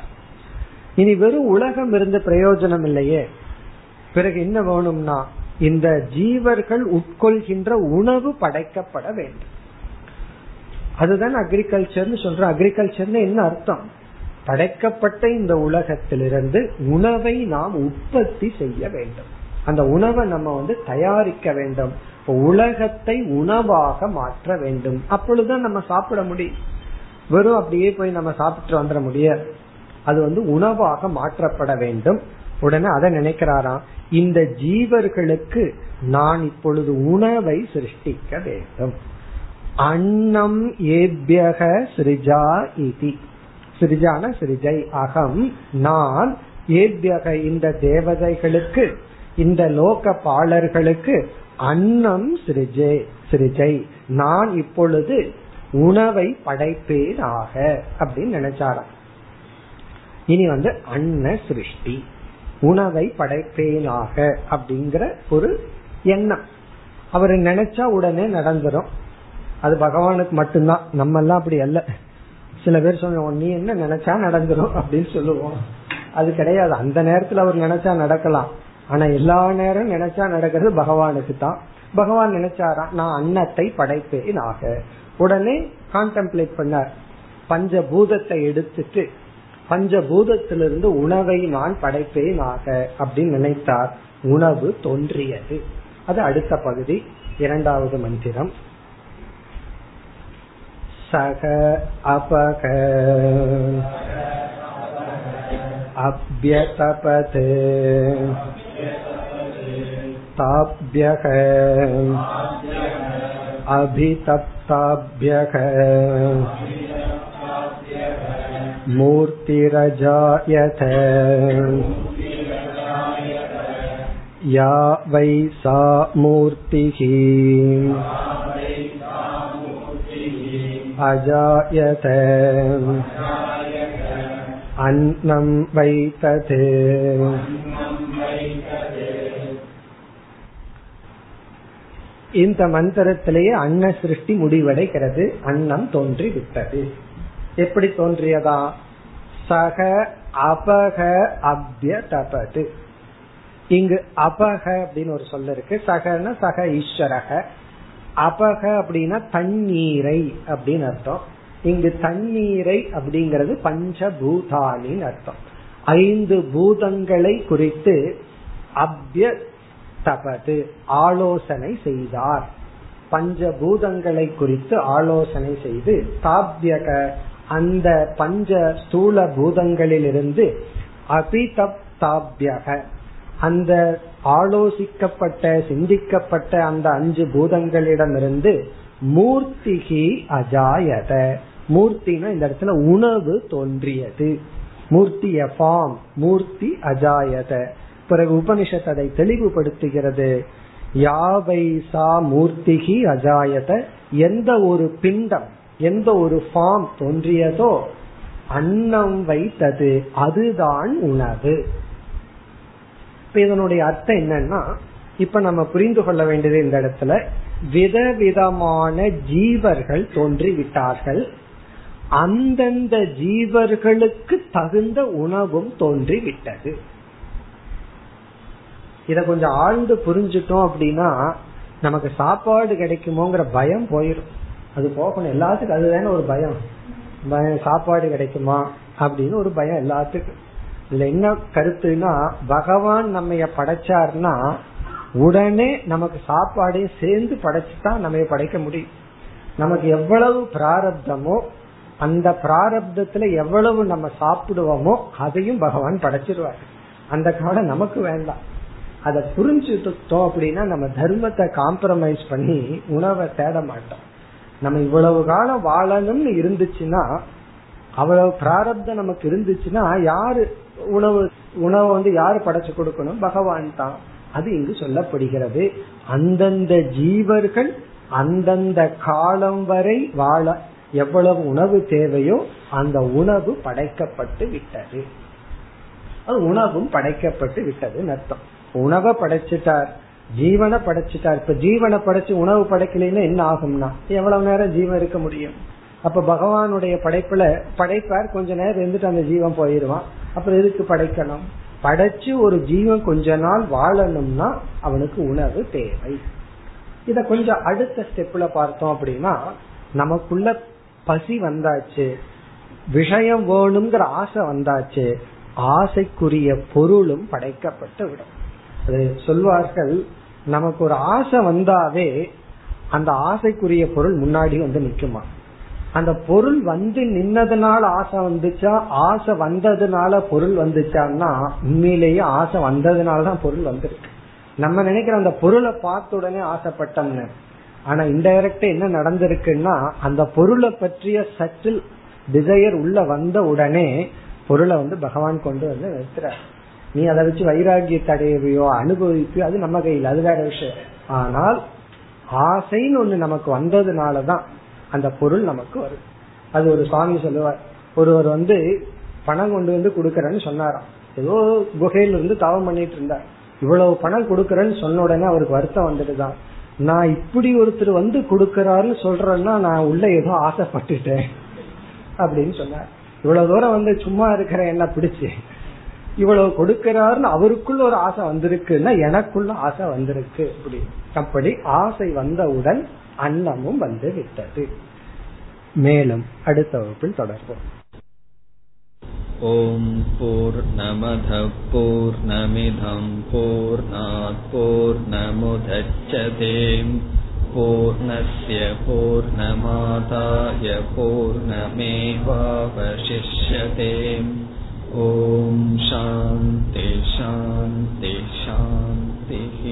இனி வெறும் உலகம் இருந்து பிரயோஜனம் இல்லையே. பிறகு என்ன வேணும்னா இந்த ஜீவர்கள் உட்கொள்கின்ற உணவு படைக்கப்பட வேண்டும். அதுதான் அக்ரிகல்ச்சர்னு சொல்ற அக்ரிகல்ச்சர்னு என்ன அர்த்தம்? படைக்கப்பட்ட இந்த உலகத்திலிருந்து உணவை நாம் உற்பத்தி செய்ய வேண்டும். அந்த உணவை நம்ம வந்து தயாரிக்க வேண்டும். உலகத்தை உணவாக மாற்ற வேண்டும். அப்பொழுதுதான் நம்ம சாப்பிட முடியும். வெறும் அப்படியே போய் நம்ம சாப்பிட்டு வந்துட முடியாது. அது வந்து உணவாக மாற்றப்பட வேண்டும். உடனே அதை நினைக்கிறாராம் இந்த ஜீவர்களுக்கு நான் இப்பொழுது உணவை சிருஷ்டிக்க வேண்டும். அன்னம் ஏபியக சிருஜா இதி. சிரிஜான சிரிஜை அகம். நான் ஏபியக இந்த தேவதைகளுக்கு இந்த லோக பாலர்களுக்கு அன்னம் சிரிஜே சிரிஜை. நான் இப்பொழுது உணவை படைப்பேனாக அப்படின்னு நினைச்சாராம். இனி வந்து அன்ன சிருஷ்டி. உணவை படைப்பேனாக அப்படிங்கிற ஒரு எண்ணம். அவர் நினைச்சா உடனே நடந்துரும். அது பகவானுக்கு மட்டும்தான். நம்ம எல்லாம் அப்படி அல்ல. சில பேர் சொல்லுவோம் நீ என்ன நினைச்சா நடந்துரும்? அப்படின்னு சொல்லுவோம். அது கிடையாது. அந்த நேரத்துல அவர் நினைச்சா நடக்கலாம். ஆனா எல்லா நேரம் நினைச்சா நடக்கிறது பகவானுக்கு தான். பகவான் நினைச்சாரா? நான் அன்னத்தை படைப்பேன் ஆக. உடனே கான்டெம்ப்ளேட் பண்ணார். பஞ்சபூதத்தை எடுத்துட்டு பஞ்சபூதத்திலிருந்து உணவை நான் படைப்பேன் ஆக அப்படின்னு நினைத்தார். உணவு தோன்றியது. அது அடுத்த பகுதி இரண்டாவது மந்திரம். சக அபக अभ्यतपत् ताभ्यः अभितप्ताभ्यः मूर्तिरजायत या वै सा मूर्तिः அஜாயத அன்னம் வைத்ததே இந்த மந்திரத்திலேயே அன்ன சிருஷ்டி முடிவடைகிறது. அன்னம் தோன்றி விட்டது எப்படி தோன்றியதா? சக அபக அபிய தபது இங்கு அபக அப்படின்னு ஒரு சொல்ல இருக்கு. சகன சக ஈஸ்வரக. அபக அப்படின்னா தண்ணீரை அப்படின்னு அர்த்தம். இங்கு தண்ணீரை அப்படிங்கிறது பஞ்சபூதானின் அர்த்தம். ஐந்து பூதங்களை குறித்து அபிய தபது ஆலோசனை செய்தார். பஞ்சபூதங்களை குறித்து ஆலோசனை செய்து தாபியக அந்த பஞ்ச ஸ்தூல பூதங்களிலிருந்து அபிதப் தாபியக அந்த ஆலோசிக்கப்பட்ட சிந்திக்கப்பட்ட அந்த அஞ்சு பூதங்களிடமிருந்து மூர்த்திகி அஜாயத. மூர்த்தினா இந்த இடத்துல உணவு தோன்றியது. மூர்த்தி ஃபார்ம் மூர்த்தி அஜாயத. பிறகு உபனிஷத் அதை தெளிவுபடுத்துகிறது. யாவை சா மூர்த்திகி அஜாயத? எந்த ஒரு பிண்டம் எந்த ஒரு ஃபார்ம் தோன்றியதோ அன்னம் வைத்தது. அதுதான் உணவு. இப்ப இதனுடைய அர்த்தம் என்னன்னா இப்ப நம்ம புரிந்து கொள்ள வேண்டியது இந்த இடத்துல விதவிதமான ஜீவர்கள் தோன்றிவிட்டார்கள். அந்தந்த ஜீவர்களுக்கு தகுந்த உணவும் தோன்றிவிட்டது. இத கொஞ்சம் ஆழ்ந்து புரிஞ்சுட்டோம் அப்படின்னா நமக்கு சாப்பாடு கிடைக்குமோங்கிற பயம் போயிடும் அது போகணும். எல்லாத்துக்கும் அதுதானே ஒரு பயம். பயம் சாப்பாடு கிடைக்குமா அப்படின்னு ஒரு பயம் எல்லாத்துக்கும். இதுல என்ன கருத்துனா பகவான் நம்ம படைச்சார்னா உடனே நமக்கு சாப்பாடையும் சேர்ந்து படைச்சுதான் நம்ம படைக்க முடியும். நமக்கு எவ்வளவு பிராரப்தமோ அந்த பிராரப்தத்துல எவ்வளவு நம்ம சாப்பிடுவோமோ அதையும் பகவான் படைச்சிருவார். அந்த காலம் நமக்கு வேண்டாம். அதை புரிஞ்சுட்டோம் அப்படின்னா நம்ம தர்மத்தை காம்ப்ரமைஸ் பண்ணி உணவை தேட மாட்டோம். நம்ம இவ்வளவு காலம் வாழணும்னு இருந்துச்சுன்னா அவ்வளவு பிராரப்தம் நமக்கு இருந்துச்சுன்னா யாரு உணவு உணவை வந்து யாரு படைச்சு கொடுக்கணும்? பகவான் தான். அது இங்கு சொல்லப்படுகிறது. அந்தந்த ஜீவர்கள் அந்தந்த காலம் வரை வாழ எவ்வளவு உணவு தேவையோ அந்த உணவு படைக்கப்பட்டு விட்டது. அது உணவும் படைக்கப்பட்டு விட்டது அர்த்தம். உணவை படைச்சிட்டார் ஜீவனை படைச்சிட்டார். இப்ப ஜீவனை படைச்சு உணவு படைக்கலைன்னா என்ன ஆகும்னா எவ்வளவு நேரம் ஜீவன் இருக்க முடியும்? அப்ப பகவானுடைய படைப்புல படைப்பார் கொஞ்ச நேரம் இருந்துட்டு அந்த ஜீவன் போயிருவான். அப்புறம் எதுக்கு படைக்கணும்? படைச்சு ஒரு ஜீவன் கொஞ்ச நாள் வாழணும்னா அவனுக்கு உணவு தேவை. இத கொஞ்சம் அடுத்த ஸ்டெப்ல பார்த்தோம் அப்படின்னா நமக்குள்ள பசி வந்தாச்சு விஷயம் வேணுங்கிற ஆசை வந்தாச்சு ஆசைக்குரிய பொருளும் படைக்கப்பட்டு விடும். அது சொல்வார்கள் நமக்கு ஒரு ஆசை வந்தாவே அந்த ஆசைக்குரிய பொருள் முன்னாடி வந்து நிக்குமா? அந்த பொருள் வந்து நின்னதுனால ஆசை வந்துச்சா? ஆசை வந்ததுனால பொருள் வந்துச்சான்னா உண்மையிலேயே ஆசை வந்ததுனால தான் பொருள் வந்திருக்கு. நம்ம நினைக்கிற அந்த பொருளை பார்த்த உடனே ஆசைப்பட்டோம்னு. ஆனா இன்டைரக்டா என்ன நடந்திருக்குன்னா அந்த பொருளை பற்றிய சற்றில் டிசையர் உள்ள வந்த உடனே பொருளை வந்து பகவான் கொண்டு வந்து நிறுத்துறார். நீ அதை வச்சு வைராகியத்தை அடையவையோ அனுபவிப்பியோ அது நம்ம கையில். அது வேற விஷயம். ஆனால் ஆசைன்னு ஒண்ணு நமக்கு வந்ததுனாலதான் அந்த பொருள் நமக்கு வரும். அது ஒரு சுவாமி சொல்லுவார். ஒருவர் வந்து பணம் கொண்டு வந்து கொடுக்கறேன்னு சொன்னாராம். ஏதோ குகையில இருந்து தவம் பண்ணிட்டு இருந்தார். இவ்வளவு பணம் கொடுக்கறேன்னு சொன்ன உடனே அவருக்கு வருத்தம் வந்துட்டுதான். நான் இப்படி ஒருத்தர் வந்து கொடுக்கறாருன்னு சொல்றேன்னா நான் உள்ள ஏதோ ஆசைப்பட்டுட்டேன் அப்படின்னு சொன்னார். இவ்வளவு தூரம் வந்து சும்மா இருக்கிற என்ன பிடிச்சு இவ்வளவு கொடுக்கிறாருன்னு அவருக்குள்ள ஒரு ஆசை வந்திருக்குன்னா எனக்குள்ள ஆசை வந்திருக்கு அப்படி அப்படி ஆசை வந்தவுடன் அன்னமும் வந்து விட்டது மேலும் அடுத்த வகுப்பில் தொடர்போம் ॐ पूर्णमधः पूर्णमिधं पूर्णात् पूर्णमुदच्छते पूर्णस्य पूर्णमादाय पूर्णमेवावशिष्यते ॐ शान्ति शान्ति शान्तिः